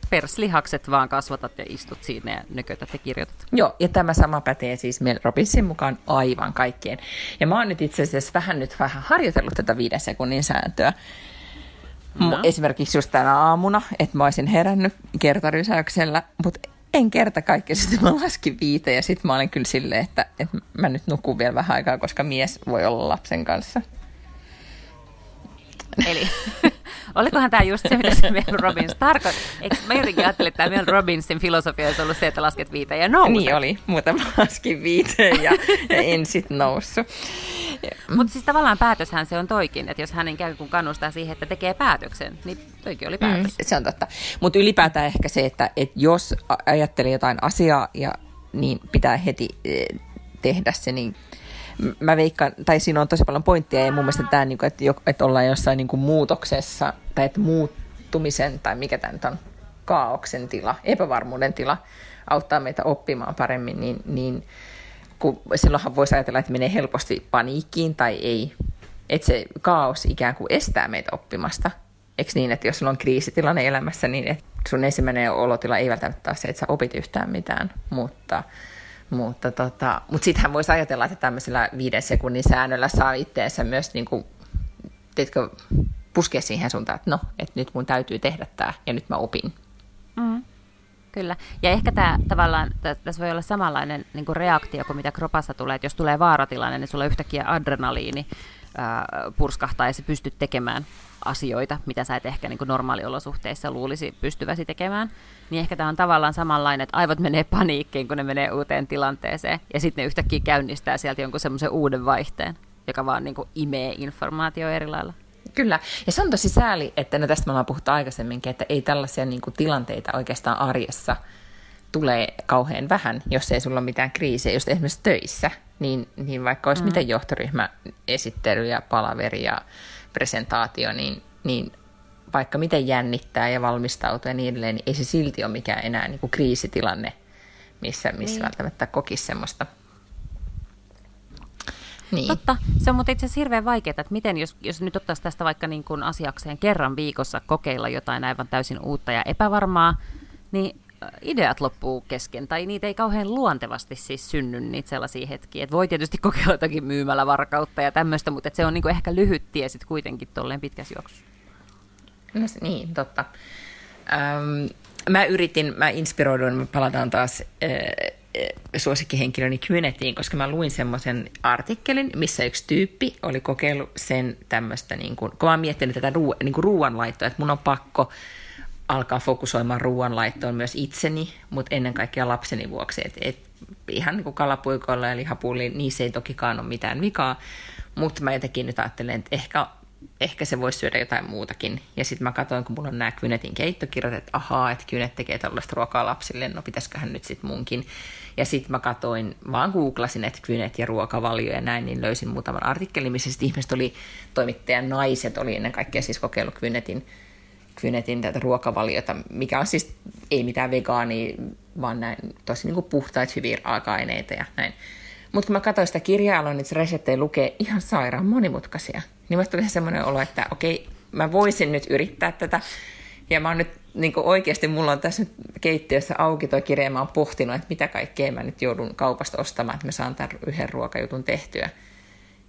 perslihakset vaan kasvatat ja istut siinä ja nykötät ja kirjoitat. Joo, ja tämä sama pätee siis Mel Robbinsin mukaan aivan kaikkeen. Ja mä oon nyt itse asiassa vähän nyt vähän harjoitellut tätä viiden sekunnin sääntöä. No. Esimerkiksi just tänä aamuna, että mä olisin herännyt kertarysäyksellä, mutta en kerta kaikkea. Sitten mä laskin viite ja sitten mä olin kyllä silleen, että, että mä nyt nukun vielä vähän aikaa, koska mies voi olla lapsen kanssa. Eli olikohan tämä just se, mitä se Mel Robbins tarkoitti? Eikö mä jotenkin ajattelin, että tämä Mel Robbinsin filosofia olisi ollut se, että lasket viiteen ja nouset? Niin oli, mutta mä laskin viiteen ja, ja en sitten noussut. Mutta siis tavallaan päätöshän se on toikin, että jos hän ikään kuin kannustaa siihen, että tekee päätöksen, niin toikin oli päätös. Mm, se on totta. Mutta ylipäätään ehkä se, että, että jos ajattelee jotain asiaa, ja, niin pitää heti eh, tehdä se, niin mä veikkaan, tai siinä on tosi paljon pointtia, ja mun mielestä tämä, niin kuin, että, että ollaan jossain niin kuin muutoksessa, tai että muuttumisen, tai mikä tämä nyt on, kaauksen tila, epävarmuuden tila, auttaa meitä oppimaan paremmin, niin, niin kun silloinhan voisi ajatella, että menee helposti paniikkiin tai ei. Että se kaos ikään kuin estää meitä oppimasta. Eikö niin, että jos sulla on kriisitilanne elämässä, niin sun ensimmäinen olotila ei välttämättä ole se, että sä opit yhtään mitään, mutta mutta, tota, mutta sittenhän voisi ajatella, että tämmöisellä viiden sekunnin säännöllä saa itteensä myös niin kuin, teetkö, puskea siihen suuntaan, että no, että nyt mun täytyy tehdä tämä ja nyt mä opin. Mm. Kyllä. Ja ehkä tämä tavallaan, tässä voi olla samanlainen niin kuin reaktio kuin mitä kropassa tulee, että jos tulee vaaratilanne, niin sulla yhtäkkiä adrenaliini ää, purskahtaa ja sä pystyt tekemään asioita, mitä sä et ehkä niin kuin normaaliolosuhteissa luulisi pystyväsi tekemään. Niin ehkä tämä on tavallaan samanlainen, että aivot menee paniikkiin, kun ne menee uuteen tilanteeseen, ja sitten ne yhtäkkiä käynnistää sieltä jonkun semmoisen uuden vaihteen, joka vaan niin kuin imee informaatio eri lailla. Kyllä, ja se on tosi sääli, että no tästä me ollaan puhuttu aikaisemminkin, että ei tällaisia niin kuin, tilanteita oikeastaan arjessa tulee kauhean vähän, jos ei sulla ole mitään kriisiä, just esimerkiksi töissä, niin, niin vaikka olisi mm. miten johtoryhmä esittely ja palaveri ja presentaatio, niin, niin vaikka miten jännittää ja valmistautuu ja niin edelleen, niin ei se silti ole mikään enää niin kuin kriisitilanne, missä, missä niin. välttämättä kokisi semmoista niin. Totta. Se on mutta itse asiassa hirveän vaikeaa, että miten, jos, jos nyt ottaisi tästä vaikka niin kuin asiakseen kerran viikossa kokeilla jotain aivan täysin uutta ja epävarmaa, niin ideat loppuu kesken, tai niitä ei kauhean luontevasti siis synny niitä sellaisia hetkiä. Et voi tietysti kokeilla jotakin myymällä varkautta ja tämmöistä, mutta se on niinku ehkä lyhyt tie sitten kuitenkin tolleen pitkässä juoksussa. No niin, totta. Ähm, mä yritin, mä inspiroiduin, me palataan taas äh, suosikkihenkilöni Kynetiin, koska mä luin semmoisen artikkelin, missä yksi tyyppi oli kokeillut sen tämmöistä, niin kuin, kun mä oon miettinyt tätä ruu, niin kuin ruoanlaittoa, että mun on pakko alkaa fokusoimaan ruoanlaittoon myös itseni, mutta ennen kaikkea lapseni vuoksi. Et, et, ihan niin kuin kalapuikoilla ja lihapulliin, niissä ei tokikaan ole mitään vikaa, mutta mä jotenkin nyt ajattelen, että ehkä ehkä se voisi syödä jotain muutakin. Ja sitten mä katsoin, kun mulla on nämä Kynetin keittokirjat, että ahaa, että Kynet tekee tällaista ruokaa lapsille, no pitäisiköhän nyt sitten munkin. Ja sitten mä katsoin, vaan googlasin, että Kynet ja ruokavalio ja näin, niin löysin muutaman artikkelin, missä sitten ihmiset oli, toimittajan naiset oli ennen kaikkea siis kokeillut Kynetin, Kynetin tätä ruokavaliota, mikä on siis ei mitään vegaania, vaan näin tosi niin kuin puhtaita, hyviä raaka-aineita ja näin. Mutta kun mä katsoin sitä kirjaa, aloin niitä reseptejä lukee ihan sairaan monimutkaisia. Niin musta tuli semmoinen olo, että okei, mä voisin nyt yrittää tätä. Ja mä oon nyt niin oikeasti, mulla on tässä nyt keittiössä auki tuo kirja, ja mä oon pohtinut, että mitä kaikkea mä nyt joudun kaupasta ostamaan, että mä saan tämän yhden ruokajutun tehtyä.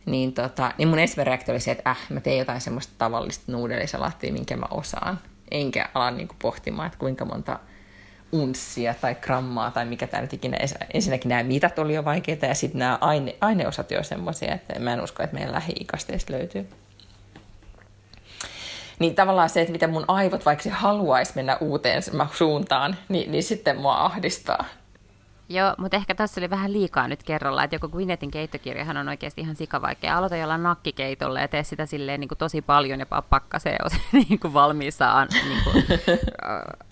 Niin, tota, niin mun ensimmäinen reaktio oli se, että äh, mä teen jotain semmoista tavallista nuudelisalaattia, minkä mä osaan. Enkä ala niin pohtimaan, että kuinka monta unssia tai grammaa tai mikä tämä nyt ikinä. Ensinnäkin nämä mitat oli jo vaikeita ja sitten nämä aine, aineosat jo semmoisia, että mä en usko, että meidän lähi-ikasteista löytyy. Niin tavallaan se, että miten mun aivot, vaikka se haluaisi mennä uuteen suuntaan, niin, niin sitten mua ahdistaa. Joo, mutta ehkä tässä oli vähän liikaa nyt kerralla, että joku Gwynettin keittokirjahan on oikeasti ihan sikavaikea. Aloita jollain nakkikeitolle ja tee sitä silleen niin kuin tosi paljon ja pakkasee niin kuin valmiissa an, niin kuin,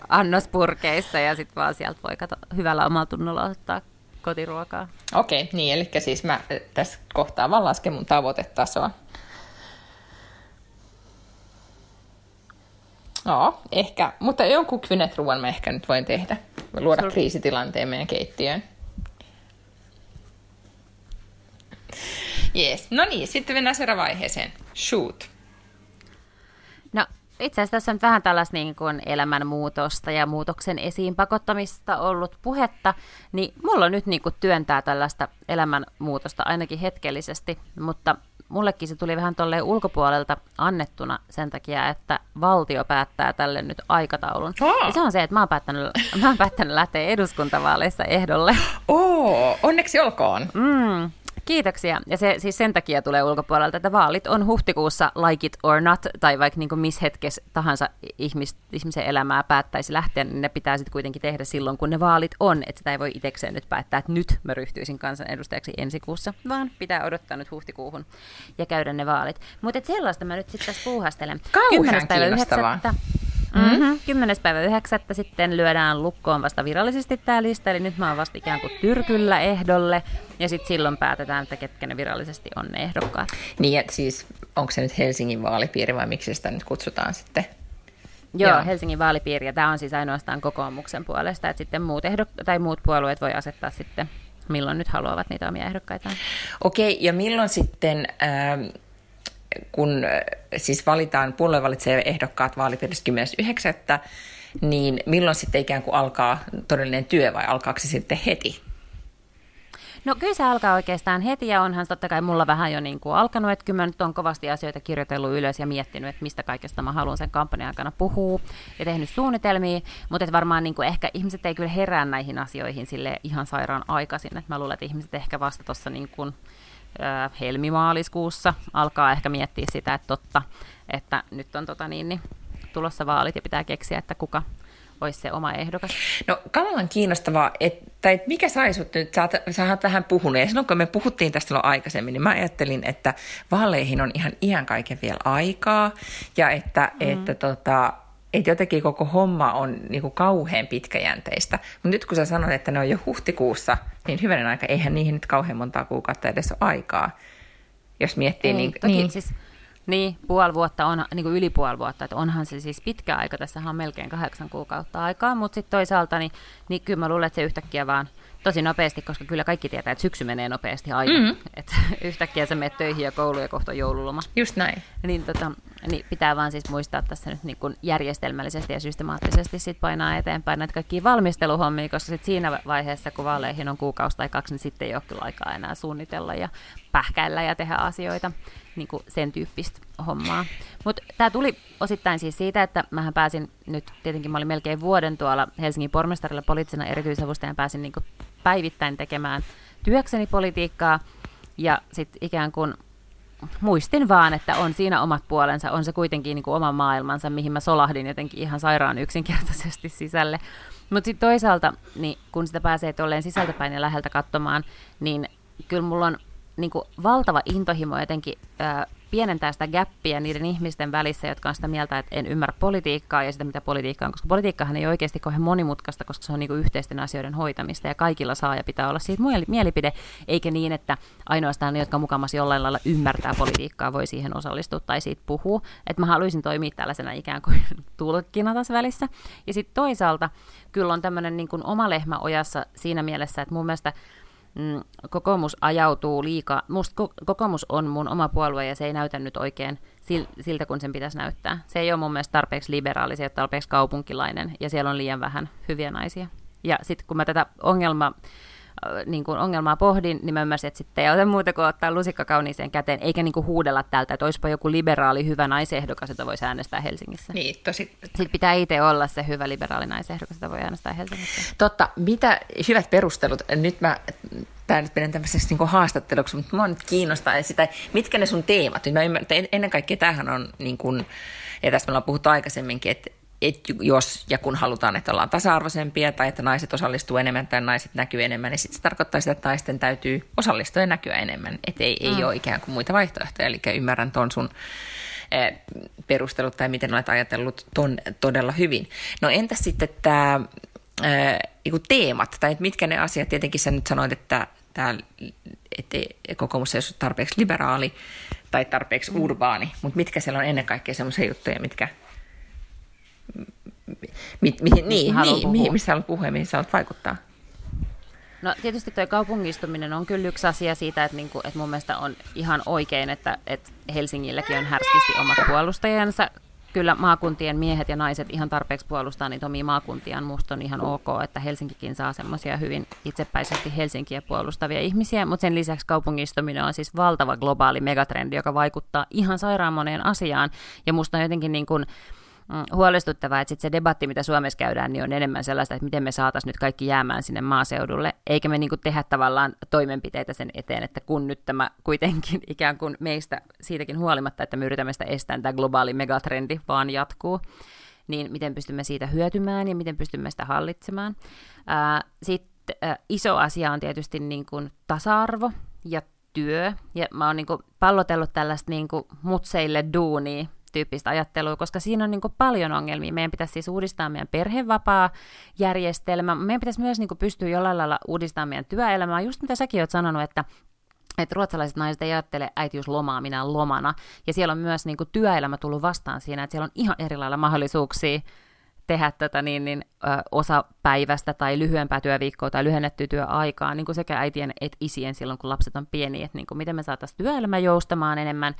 annospurkeissa ja sitten vaan sieltä voi kato, hyvällä omalla tunnolla ottaa kotiruokaa. Okei, okay, niin eli siis mä tässä kohtaa vaan lasken mun tavoitetasoa. Joo, ehkä, mutta jonkun kynetruuan mä ehkä nyt voin tehdä. Luoda Sul... kriisitilanteen meidän keittiöön. Yes. No niin, sitten mennään seuraavaan vaiheeseen. Shoot. No, itse asiassa tässä on vähän tällaista niin kuin elämänmuutosta ja muutoksen esiin pakottamista ollut puhetta, niin mulla on nyt niin kuin työntää tällaista elämänmuutosta ainakin hetkellisesti, mutta mullekin se tuli vähän tolleen ulkopuolelta annettuna sen takia, että valtio päättää tälle nyt aikataulun. Oh. Ja se on se, että mä oon päättänyt, mä oon päättänyt lähteä eduskuntavaaleissa ehdolle. Oh, onneksi olkoon. Mm. Kiitoksia. Ja se siis sen takia tulee ulkopuolelta, että vaalit on huhtikuussa like it or not, tai vaikka niin missä hetkessä tahansa ihmis, ihmisen elämää päättäisi lähteä, niin ne pitää sitten kuitenkin tehdä silloin, kun ne vaalit on. Että sitä ei voi itsekseen nyt päättää, että nyt mä ryhtyisin kansanedustajaksi ensi kuussa, vaan pitää odottaa nyt huhtikuuhun ja käydä ne vaalit. Mutta sellaista mä nyt sitten tässä puuhastelen. Kauhean kiinnostavaa. 9. Mm-hmm. 10. päivä 9. sitten lyödään lukkoon vasta virallisesti tämä lista, eli nyt mä oon vasta ikään kuin tyrkyllä ehdolle, ja sitten silloin päätetään, että ketkä ne virallisesti on ne ehdokkaat. Niin, että siis onko se nyt Helsingin vaalipiiri vai miksi sitä nyt kutsutaan sitten? Joo, Joo. Helsingin vaalipiiri, ja tämä on siis ainoastaan kokoomuksen puolesta, että sitten muut, ehdok- tai muut puolueet voi asettaa sitten milloin nyt haluavat niitä omia ehdokkaitaan. Okei, ja milloin sitten... Ähm kun siis valitaan, puolue valitsee ehdokkaat vaalipiirissä 10.9., niin milloin sitten ikään kuin alkaa todellinen työ vai alkaako se sitten heti? No kyllä se alkaa oikeastaan heti ja onhan totta kai mulla vähän jo niin kuin alkanut, että kyllä mä nyt on kovasti asioita kirjoitellut ylös ja miettinyt, että mistä kaikesta mä haluan sen kampanjan aikana puhua ja tehnyt suunnitelmia, mutta varmaan niin kuin ehkä ihmiset ei kyllä herää näihin asioihin sille ihan sairaan aikaisin, että mä luulen, että ihmiset ehkä vasta tuossa niin kuin helmimaaliskuussa alkaa ehkä miettiä sitä, että totta, että nyt on tota niin, niin, tulossa vaalit ja pitää keksiä, että kuka olisi se oma ehdokas. No kamalan kiinnostavaa, että, että mikä sai sut nyt, sä, sä oot vähän puhunut, ja silloin kun me puhuttiin tästä silloin aikaisemmin, niin mä ajattelin, että vaaleihin on ihan iän kaiken vielä aikaa, ja että, mm. että tota, että jotenkin koko homma on niin kuin kauhean pitkäjänteistä. Mutta nyt kun sä sanoit, että ne on jo huhtikuussa, niin hyvänen aika, eihän niihin nyt kauhean montaa kuukautta edes ole aikaa. Jos miettii, Ei, niin, toki, niin, siis, niin, puoli vuotta on, niin kuin yli puoli vuotta, että onhan se siis pitkä aika, tässä on melkein kahdeksan kuukautta aikaa, mutta sitten toisaalta, niin, niin kyllä mä luulen, että se yhtäkkiä vaan – tosi nopeasti, koska kyllä kaikki tietää, että syksy menee nopeasti aina. Mm-hmm. Että yhtäkkiä sä menet töihin ja kouluun ja kohta joululoma. Just näin. Niin, tota, niin pitää vaan siis muistaa tässä nyt niin kuin järjestelmällisesti ja systemaattisesti sit painaa eteenpäin näitä kaikkia valmisteluhommia, koska sit siinä vaiheessa, kun vaaleihin on kuukausi tai kaksi, niin sitten ei ole kyllä aikaa enää suunnitella ja pähkäillä ja tehdä asioita, niin kuin sen tyyppistä hommaa. Mutta tämä tuli osittain siis siitä, että mähän pääsin nyt, tietenkin mä olin melkein vuoden tuolla Helsingin pormestarilla poliittisena erityisavustajana, pääsin niin kuin päivittäin tekemään työkseni politiikkaa ja sitten ikään kuin muistin vaan, että on siinä omat puolensa, on se kuitenkin niin kuin oma maailmansa, mihin mä solahdin jotenkin ihan sairaan yksinkertaisesti sisälle. Mutta sitten toisaalta, niin kun sitä pääsee tolleen sisältäpäin ja läheltä katsomaan, niin kyllä mulla on niin kuin valtava intohimo jotenkin ää, pienentää sitä gappia niiden ihmisten välissä, jotka on sitä mieltä, että en ymmärrä politiikkaa ja sitä, mitä politiikka on, koska politiikkahan ei oikeasti kauhean monimutkaista, koska se on niin kuin yhteisten asioiden hoitamista ja kaikilla saa ja pitää olla siitä mielipide, eikä niin, että ainoastaan ne, jotka mukamassa jollain lailla ymmärtää politiikkaa, voi siihen osallistua tai siitä puhua. Että mä haluaisin toimia tällaisena ikään kuin tulkkina tässä välissä. Ja sitten toisaalta kyllä on tämmöinen niin oma lehmä ojassa siinä mielessä, että mun mielestä mm, kokoomus ajautuu liikaa. Musta kokoomus on mun oma puolue ja se ei näytä nyt oikein siltä, kun sen pitäisi näyttää. Se ei ole mun mielestä tarpeeksi liberaali, se ei ole tarpeeksi kaupunkilainen ja siellä on liian vähän hyviä naisia. Ja sitten kun mä tätä ongelmaa niin kuin ongelmaa pohdin, niin mä ymmärsin, että sitten ei ole muuta kuin ottaa lusikka kauniiseen käteen, eikä niin kuin huudella tältä, että olisipa joku liberaali hyvä naisehdokas, jota voisi äänestää Helsingissä. Niin, tosi. Sitten pitää itse olla se hyvä liberaali naisehdokas, jota voi äänestää Helsingissä. Totta, mitä hyvät perustelut. Nyt mä tämä nyt menen tämmöiseksi niin haastatteluksi, mutta mua nyt kiinnostaa sitä, mitkä ne sun teemat. Nyt mä ymmärrän, että ennen kaikkea tämähän on, niin kuin, ja tästä me ollaan puhuttu aikaisemminkin, että että jos ja kun halutaan, että ollaan tasa-arvoisempia tai että naiset osallistuu enemmän tai naiset näkyy enemmän, niin sitten se tarkoittaa sitä, että naisten täytyy osallistua ja näkyä enemmän. Että ei, mm. ei ole ikään kuin muita vaihtoehtoja. Eli ymmärrän ton sun eh, perustelut tai miten olet ajatellut ton todella hyvin. No entäs sitten tämä eh, teemat tai mitkä ne asiat, tietenkin sä nyt sanoit, että tämä, että kokoomus ei ole tarpeeksi liberaali tai tarpeeksi mm. urbaani, mutta mitkä siellä on ennen kaikkea sellaisia juttuja, mitkä, mi, mi, niin, niin, mihin, missä haluat puhua ja mihin sä haluat vaikuttaa? No tietysti tuo kaupungistuminen on kyllä yksi asia siitä, että, niinku, että mun mielestä on ihan oikein, että, että Helsingilläkin on härskisti omat puolustajansa, kyllä maakuntien miehet ja naiset ihan tarpeeksi puolustaa niitä omia maakuntiaan. Musta on ihan ok, että Helsinkikin saa semmoisia hyvin itsepäisesti Helsinkiä puolustavia ihmisiä, mutta sen lisäksi kaupungistuminen on siis valtava globaali megatrendi, joka vaikuttaa ihan sairaan moneen asiaan. Ja musta on jotenkin niin kuin, Mm, huolestuttavaa, että sit se debatti, mitä Suomessa käydään, niin on enemmän sellaista, että miten me saataisiin nyt kaikki jäämään sinne maaseudulle, eikä me niinku tehdä tavallaan toimenpiteitä sen eteen, että kun nyt tämä kuitenkin ikään kuin meistä siitäkin huolimatta, että me yritämme sitä estää, tämä globaali megatrendi vaan jatkuu, niin miten pystymme siitä hyötymään ja miten pystymme sitä hallitsemaan. Sitten iso asia on tietysti niin kuin tasa-arvo ja työ, ja mä oon niin kuin pallotellut tällaista niin kuin mutseille duunia tyyppistä ajattelua, koska siinä on niin kuin paljon ongelmia. Meidän pitäisi siis uudistaa meidän perhevapaa-järjestelmä. Meidän pitäisi myös niin kuin pystyä jollain lailla uudistamaan meidän työelämää. Just mitä säkin olet sanonut, että että ruotsalaiset naiset ei ajattele äitiyslomaa minä lomana. Ja siellä on myös niin kuin, työelämä tullut vastaan siinä, että siellä on ihan erilailla mahdollisuuksia tehdä tätä niin, niin, ö, osa päivästä tai lyhyempää työviikkoa tai lyhennettyä työaikaa niin kuin sekä äitien että isien silloin, kun lapset on pieni, että niin kuin miten me saataisiin työelämä joustamaan enemmän.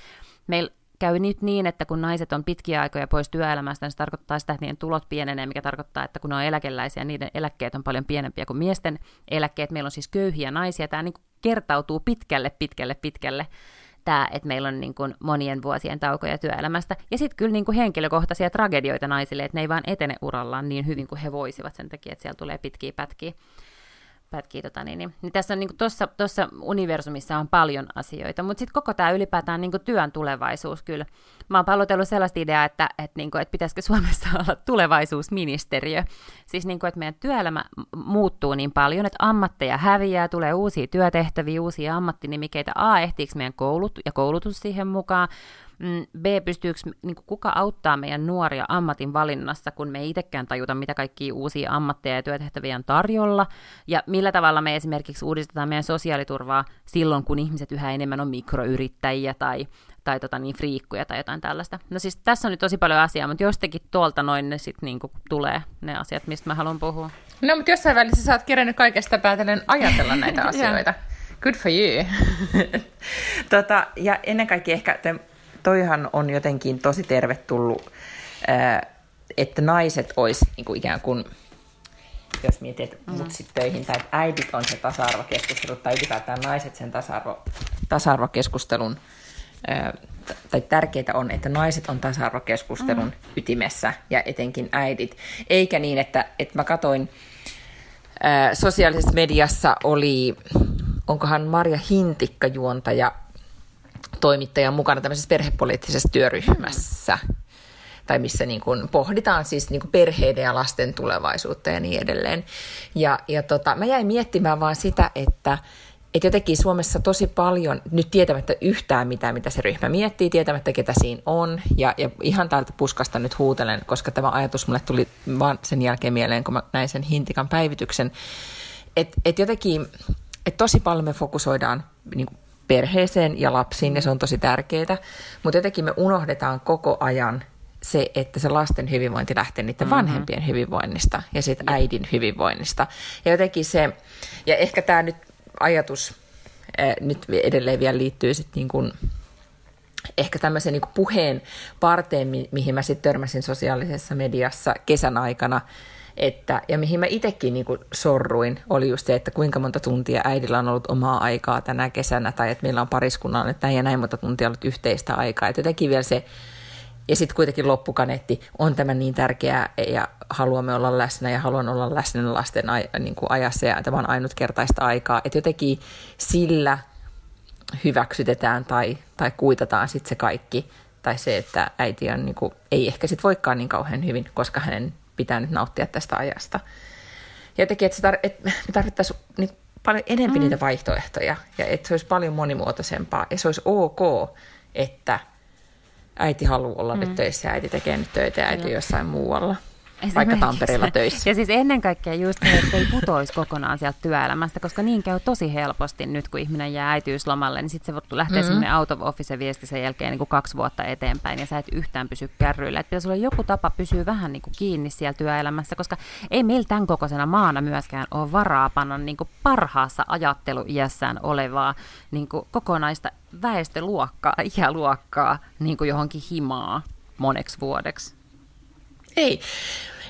Meillä käy nyt niin, että kun naiset on pitkiä aikoja pois työelämästä, niin se tarkoittaa sitä, että niiden tulot pienenee, mikä tarkoittaa, että kun ne on eläkeläisiä, niiden eläkkeet on paljon pienempiä kuin miesten eläkkeet. Meillä on siis köyhiä naisia. Tämä niin kertautuu pitkälle, pitkälle, pitkälle tämä, että meillä on niin kuin monien vuosien taukoja työelämästä. Ja sitten kyllä niin kuin henkilökohtaisia tragedioita naisille, että ne ei vaan etene urallaan niin hyvin kuin he voisivat sen takia, että siellä tulee pitkiä pätkiä pätkii, tota, niin, niin, niin tässä on niin tuossa, tuossa universumissa on paljon asioita, mutta sitten koko tämä ylipäätään niin työn tulevaisuus kyllä. Mä oon pallotellut sellaista ideaa, että, että, niin kuin, että pitäisikö Suomessa olla tulevaisuusministeriö. Siis niin kuin, että meidän työelämä muuttuu niin paljon, että ammatteja häviää, tulee uusia työtehtäviä, uusia ammattinimikeitä. A, ehtiikö meidän koulut ja koulutus siihen mukaan? Mm, B, pystyykö niin kuin kuka auttaa meidän nuoria ammatin valinnassa, kun me ei itsekään tajuta, mitä kaikkia uusia ammatteja ja työtehtäviä on tarjolla, ja millä tavalla me esimerkiksi uudistetaan meidän sosiaaliturvaa silloin, kun ihmiset yhä enemmän on mikroyrittäjiä tai, tai tota niin, friikkuja tai jotain tällaista. No siis tässä on nyt tosi paljon asiaa, mutta jostakin tuolta noin ne sitten niin tulee ne asiat, mistä mä haluan puhua. No, mutta jossain välissä sä oot kerännyt kaikesta päätellen ajatella näitä asioita. Good for you. tota, ja ennen kaikkea ehkä toihan on jotenkin tosi tervetullut, että naiset olisi niin kuin ikään kuin, jos mietit, että mm. mutsit töihin, tai että äidit on se tasa-arvokeskustelu, tai ylipäätään naiset sen tasa-arvo, tasa-arvokeskustelun, tai tärkeää on, että naiset on tasa-arvokeskustelun mm. ytimessä, ja etenkin äidit. Eikä niin, että, että mä katoin, sosiaalisessa mediassa oli, onkohan Marja Hintikka juontaja toimittaja mukana tämmöisessä perhepoliittisessa työryhmässä, tai missä niin kuin pohditaan siis niin kuin perheiden ja lasten tulevaisuutta ja niin edelleen. Ja, ja tota, mä jäin miettimään vaan sitä, että, että jotenkin Suomessa tosi paljon, nyt tietämättä yhtään mitään, mitä se ryhmä miettii, tietämättä ketä siinä on, ja, ja ihan täältä puskasta nyt huutelen, koska tämä ajatus mulle tuli vaan sen jälkeen mieleen, kun mä näin sen Hintikan päivityksen, että et jotenkin, että tosi paljon me fokusoidaan niin kuin perheeseen ja lapsiin, ja se on tosi tärkeää. Mutta jotenkin me unohdetaan koko ajan se, että se lasten hyvinvointi lähtee niiden mm-hmm. vanhempien hyvinvoinnista ja sitten äidin hyvinvoinnista. Ja jotenkin se, ja ehkä tämä nyt ajatus ää, nyt edelleen vielä liittyy sitten niin kuin, ehkä tämmöisen niin puheen parteen, mi- mihin mä sitten törmäsin sosiaalisessa mediassa kesän aikana – että, ja mihin mä itsekin niin sorruin, oli just se, että kuinka monta tuntia äidillä on ollut omaa aikaa tänä kesänä, tai että meillä on pariskunnalla nyt näin ja näin monta tuntia ollut yhteistä aikaa. Että jotenkin vielä se, ja sitten kuitenkin loppukaneetti on tämä niin tärkeää, ja haluamme olla läsnä, ja haluan olla läsnä lasten niin kuin ajassa, ja tämä on ainutkertaista aikaa. Että jotenkin sillä hyväksytetään tai, tai kuitataan sitten se kaikki, tai se, että äiti on, niin kuin, ei ehkä sitten voikaan niin kauhean hyvin, koska hänen pitää nyt nauttia tästä ajasta. Ja jotenkin, että, tar- että me tarvittaisiin niin paljon enemmän mm. niitä vaihtoehtoja ja että se olisi paljon monimuotoisempaa ja se olisi ok, että äiti haluaa olla mm. nyt töissä ja äiti tekee nyt töitä ja äiti jossain muualla vaikka Tampereella töissä. Ja siis ennen kaikkea just se, että ei putoisi kokonaan sieltä työelämästä, koska niin käy tosi helposti nyt, kun ihminen jää äitiyslomalle, niin sitten se lähtee mm-hmm. semmoinen out of office viesti sen jälkeen niin kuin kaksi vuotta eteenpäin, ja sä et yhtään pysy kärryillä. Että pitäisi olla joku tapa pysyä vähän niin kuin kiinni siellä työelämässä, koska ei meillä tämän kokoisena maana myöskään ole varaa panna niin kuin parhaassa ajatteluiässään olevaa niin kuin kokonaista väestöluokkaa, ikäluokkaa niin kuin johonkin himaa moneksi vuodeksi. Ei.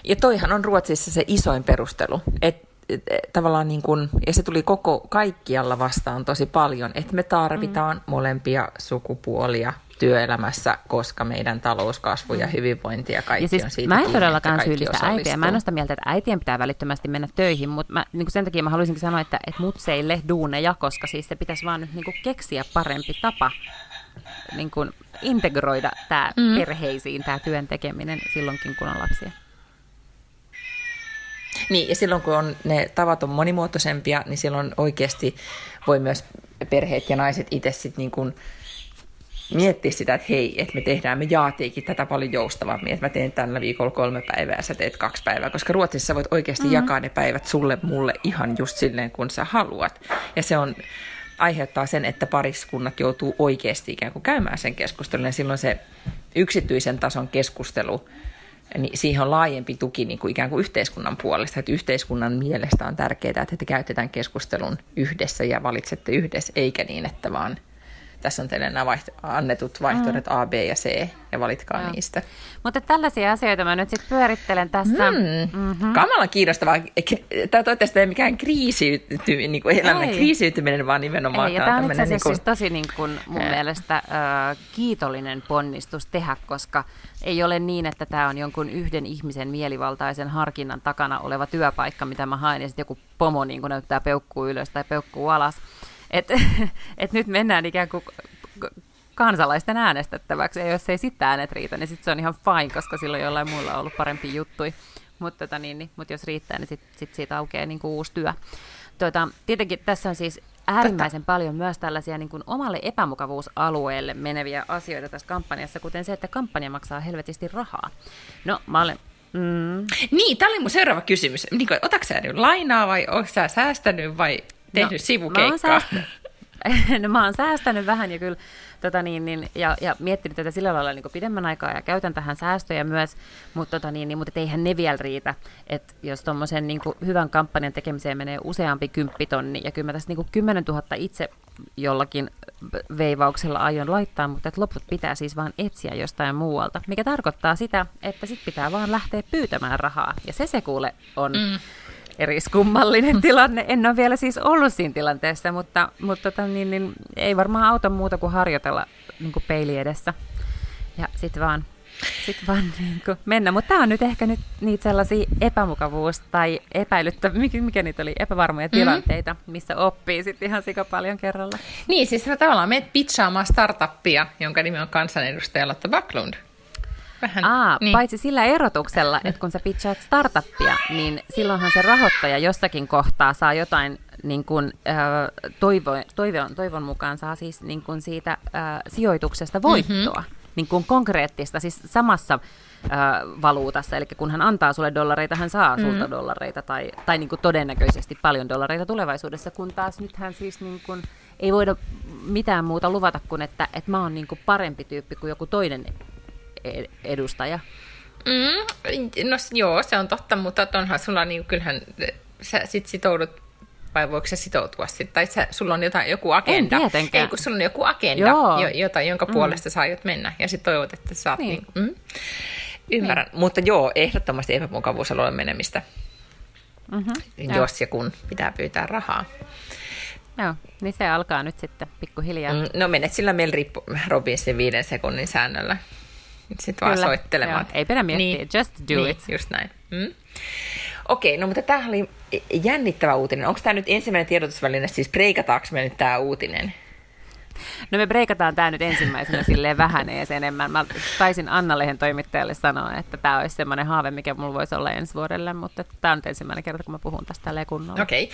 Ja toihan on Ruotsissa se isoin perustelu, että et, tavallaan niin kun, ja se tuli koko kaikkialla vastaan tosi paljon, että me tarvitaan mm. molempia sukupuolia työelämässä, koska meidän talouskasvu ja mm. hyvinvointi ja kaikki ja siis on siitä Mä en todellakaan syyllistä äitiä. Mä en ole sitä mieltä, että äitien pitää välittömästi mennä töihin, mutta mä, niin sen takia mä haluaisinkin sanoa, että, että mutseille duuneja, koska siis se pitäisi vaan nyt niin keksiä parempi tapa niin kuin integroida tämä mm. perheisiin, tämä työn tekeminen silloinkin, kun on lapsia. Niin, ja silloin kun on, ne tavat on monimuotoisempia, niin silloin oikeasti voi myös perheet ja naiset itse sitten niin kuin miettiä sitä, että hei, että me tehdään, me jaatiinkin tätä paljon joustavammin, että mä teen tällä viikolla kolme päivää ja sä teet kaksi päivää, koska Ruotsissa voit oikeasti mm-hmm. jakaa ne päivät sulle, mulle ihan just silleen, kun sä haluat. Ja se on aiheuttaa sen, että pariskunnat joutuu oikeasti ikään kuin käymään sen keskustelun. Ja silloin se yksityisen tason keskustelu niin siihen on laajempi tuki niin kuin ikään kuin yhteiskunnan puolesta, että yhteiskunnan mielestä on tärkeää, että te käytetään keskustelun yhdessä ja valitsette yhdessä, eikä niin, että vaan tässä on teille nämä vaihto- annetut vaihtoehdot mm. A, B ja C, ja valitkaa Joo. niistä. Mutta tällaisia asioita mä nyt sitten pyörittelen tässä. Mm. Mm-hmm. Kamala kiinnostavaa. Tämä toivottavasti ei mikään kriisiytyminen, niin kuin elämän ei. kriisiytyminen, vaan nimenomaan ei, tämä on itse niin kuin... siis tosi niin kuin mun mielestä äh, kiitollinen ponnistus tehdä, koska ei ole niin, että tämä on jonkun yhden ihmisen mielivaltaisen harkinnan takana oleva työpaikka, mitä mä haen, ja sitten joku pomo niin näyttää peukkuu ylös tai peukkuu alas. Et, et nyt mennään ikään kuin kansalaisten äänestettäväksi, ja jos ei sitten äänet riitä, niin sitten se on ihan fine, koska silloin jollain muilla on ollut parempi juttui. Mutta tota niin, niin, mut jos riittää, niin sitten sit siitä aukeaa niin kuin uusi työ. Tuota, tietenkin tässä on siis äärimmäisen Tätä. paljon myös tällaisia niin kuin omalle epämukavuusalueelle meneviä asioita tässä kampanjassa, kuten se, että kampanja maksaa helvetisti rahaa. No, mä olen Mm. Niin, tämä oli mun seuraava kysymys. Niin otatko sä nyt lainaa vai onko sä säästänyt vai tehnyt no, sivukeikkaa? Mä no mä oon säästänyt vähän ja kyllä tota niin, niin, ja, ja miettinyt tätä sillä lailla niin pidemmän aikaa ja käytän tähän säästöjä myös, mutta, tota niin, niin, mutta eihän ne vielä riitä, että jos tuommoisen niin hyvän kampanjan tekemiseen menee useampi kymppitonni ja kyllä mä tässä niin 10 000 itse jollakin veivauksella aion laittaa, mutta että loput pitää siis vaan etsiä jostain muualta, mikä tarkoittaa sitä, että sit pitää vaan lähteä pyytämään rahaa. Ja se se kuule on mm eriskummallinen tilanne. En ole vielä siis ollut siinä tilanteessa, mutta, mutta tota, niin, niin, ei varmaan auta muuta kuin harjoitella niin kuin peili edessä. Ja sitten vaan, sit vaan niin kuin mennä. Mutta tämä on nyt ehkä nyt niitä sellaisia epämukavuus- tai epäilyttä, mikä, mikä niitä oli, epävarmoja mm-hmm. tilanteita, missä oppii sitten ihan sika paljon kerralla. Niin, siis tavallaan menet pitchaamaan startuppia, jonka nimi on kansanedustaja Lotta Backlund vähän. Aa, niin. paitsi sillä erotuksella, että kun sä pitchaat startuppia, niin silloinhan se rahoittaja jossakin kohtaa saa jotain niin kuin, äh, toivo, toivon, toivon mukaan saa siis niin kuin siitä äh, sijoituksesta voittoa. Mm-hmm. Niin kuin konkreettista, siis samassa äh, valuutassa, eli kun hän antaa sulle dollareita, hän saa mm-hmm. sulta dollareita tai, tai niin kuin todennäköisesti paljon dollareita tulevaisuudessa, kun taas nythän siis niin kuin, ei voida mitään muuta luvata kuin, että, että mä oon niin kuin parempi tyyppi kuin joku toinen edustaja. Mm, no joo, se on totta, mutta onhan sulla, niin kyllähän sä sit sitoudut vai voiko se sitoutua sitten? Tai sä, sulla on jotain, joku agenda. En Ei, kun sulla on joku agenda, jo, jota, jonka mm. puolesta sä aiot mennä. Ja sitten toivot, että sä saat... Niin. Niin, mm, ymmärrän. Niin. Mutta joo, ehdottomasti epämukavuusalueen menemistä. Mm-hmm, jos ja kun pitää pyytää rahaa. Joo, niin se alkaa nyt sitten pikkuhiljaa. Mm, no menet sillä Mel Robinsin viiden sekunnin säännöllä. Sitten vaan soittelemaan. Joo, ei pidä miettiä, niin, just do niin, it. just näin. Mm. Okei, no mutta tämä oli jännittävä uutinen. Onko tämä nyt ensimmäinen tiedotusväline, siis breikataanko me nyt tämä uutinen? No me breikataan tämä nyt ensimmäisenä silleen vähän ees enemmän. Mä taisin Anna-lehen toimittajalle sanoa, että tämä olisi semmoinen haave, mikä mulla voisi olla ensi vuodelle, mutta tämä on nyt ensimmäinen kerta, kun mä puhun tästä tälleen kunnolla. Okay.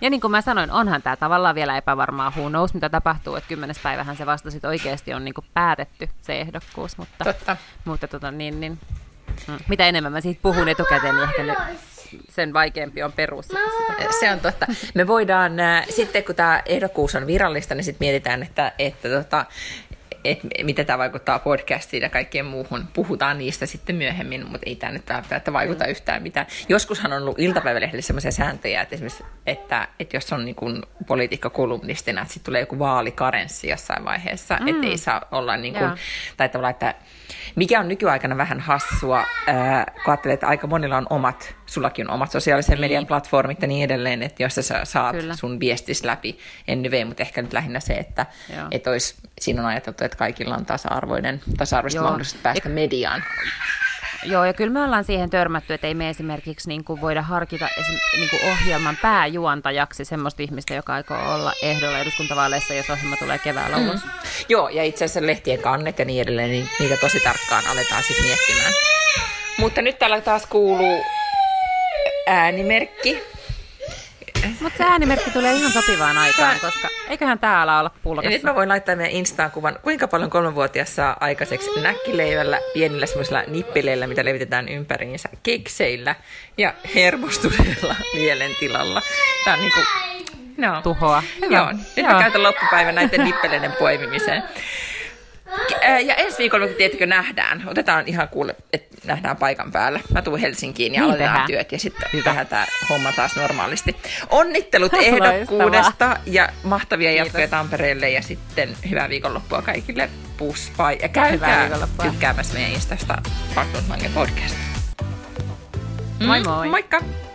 Ja niin kuin mä sanoin, onhan tämä tavallaan vielä epävarmaa who knows, mitä tapahtuu, että kymmenes päivähän se vasta sitten oikeasti on niin kuin päätetty se ehdokkuus, mutta, Totta. mutta tota, niin, niin, mm. mitä enemmän mä siitä puhun etukäteen, niin ehkä nyt sen vaikeampi on perus. Se on totta. Me voidaan, äh, sitten kun tämä ehdokkuus on virallista, niin sitten mietitään, että, että tota, et mitä tämä vaikuttaa podcastiin ja kaikkeen muuhun. Puhutaan niistä sitten myöhemmin, mutta ei tämä nyt välttämättä vaikuta mm. yhtään mitään. Joskushan on ollut iltapäivälehdessä sellaisia sääntöjä, että esimerkiksi, että, että jos on niin poliitikkokolumnistina, että sitten tulee joku vaalikarenssi jossain vaiheessa, mm. että ei saa olla niin kuin, tai tavallaan, että mikä on nykyaikana vähän hassua, äh, kun ajattelee, että aika monilla on omat, sullakin on omat sosiaalisen niin. median platformit ja niin edelleen, että jos sä saat Kyllä. sun viestis läpi NV, mutta ehkä nyt lähinnä se, että et olisi, siinä on ajateltu, että kaikilla on tasa-arvoinen, tasa-arvoiset mahdollisuudet päästä ja, mediaan. Joo, ja kyllä me ollaan siihen törmätty, että ei me esimerkiksi niin kuin voida harkita esim, niin kuin ohjelman pääjuontajaksi semmoista ihmistä, joka aikoo olla ehdolla eduskuntavaaleissa, jos ohjelma tulee keväällä mm. ulos. Joo, ja itse asiassa lehtien kannet ja niin edelleen, niin niitä tosi tarkkaan aletaan sitten miettimään. Mutta nyt täällä taas kuuluu äänimerkki. Mutta se äänimerkki tulee ihan sopivaan aikaan, koska eiköhän täällä olla pulkassa. Ja nyt mä voin laittaa meidän Instaan kuvan, kuinka paljon kolmenvuotias saa aikaiseksi näkkileivällä, pienillä semmoisilla nippeleillä, mitä levitetään ympäriinsä, kekseillä ja hermostuneella mielentilalla. Tämä on niinku, no. Tuhoa. Hyvä. Joo, nyt Joo. mä käytän loppupäivän näiden nippeleiden poimimiseen. Ja ensi viikolla, tiettikö, nähdään. Otetaan ihan kuule, että nähdään paikan päällä. Mä tuun Helsinkiin ja niin aloitetaan tehdään. työt ja sitten tehdään tämä homma taas normaalisti. Onnittelut ehdokkuudesta ja mahtavia Kiitos. jatkoja Tampereelle ja sitten hyvää viikonloppua kaikille. Puspai. Ja käykää tykkäämässä meidän Instasta Podcast. Moi moi. Moikka!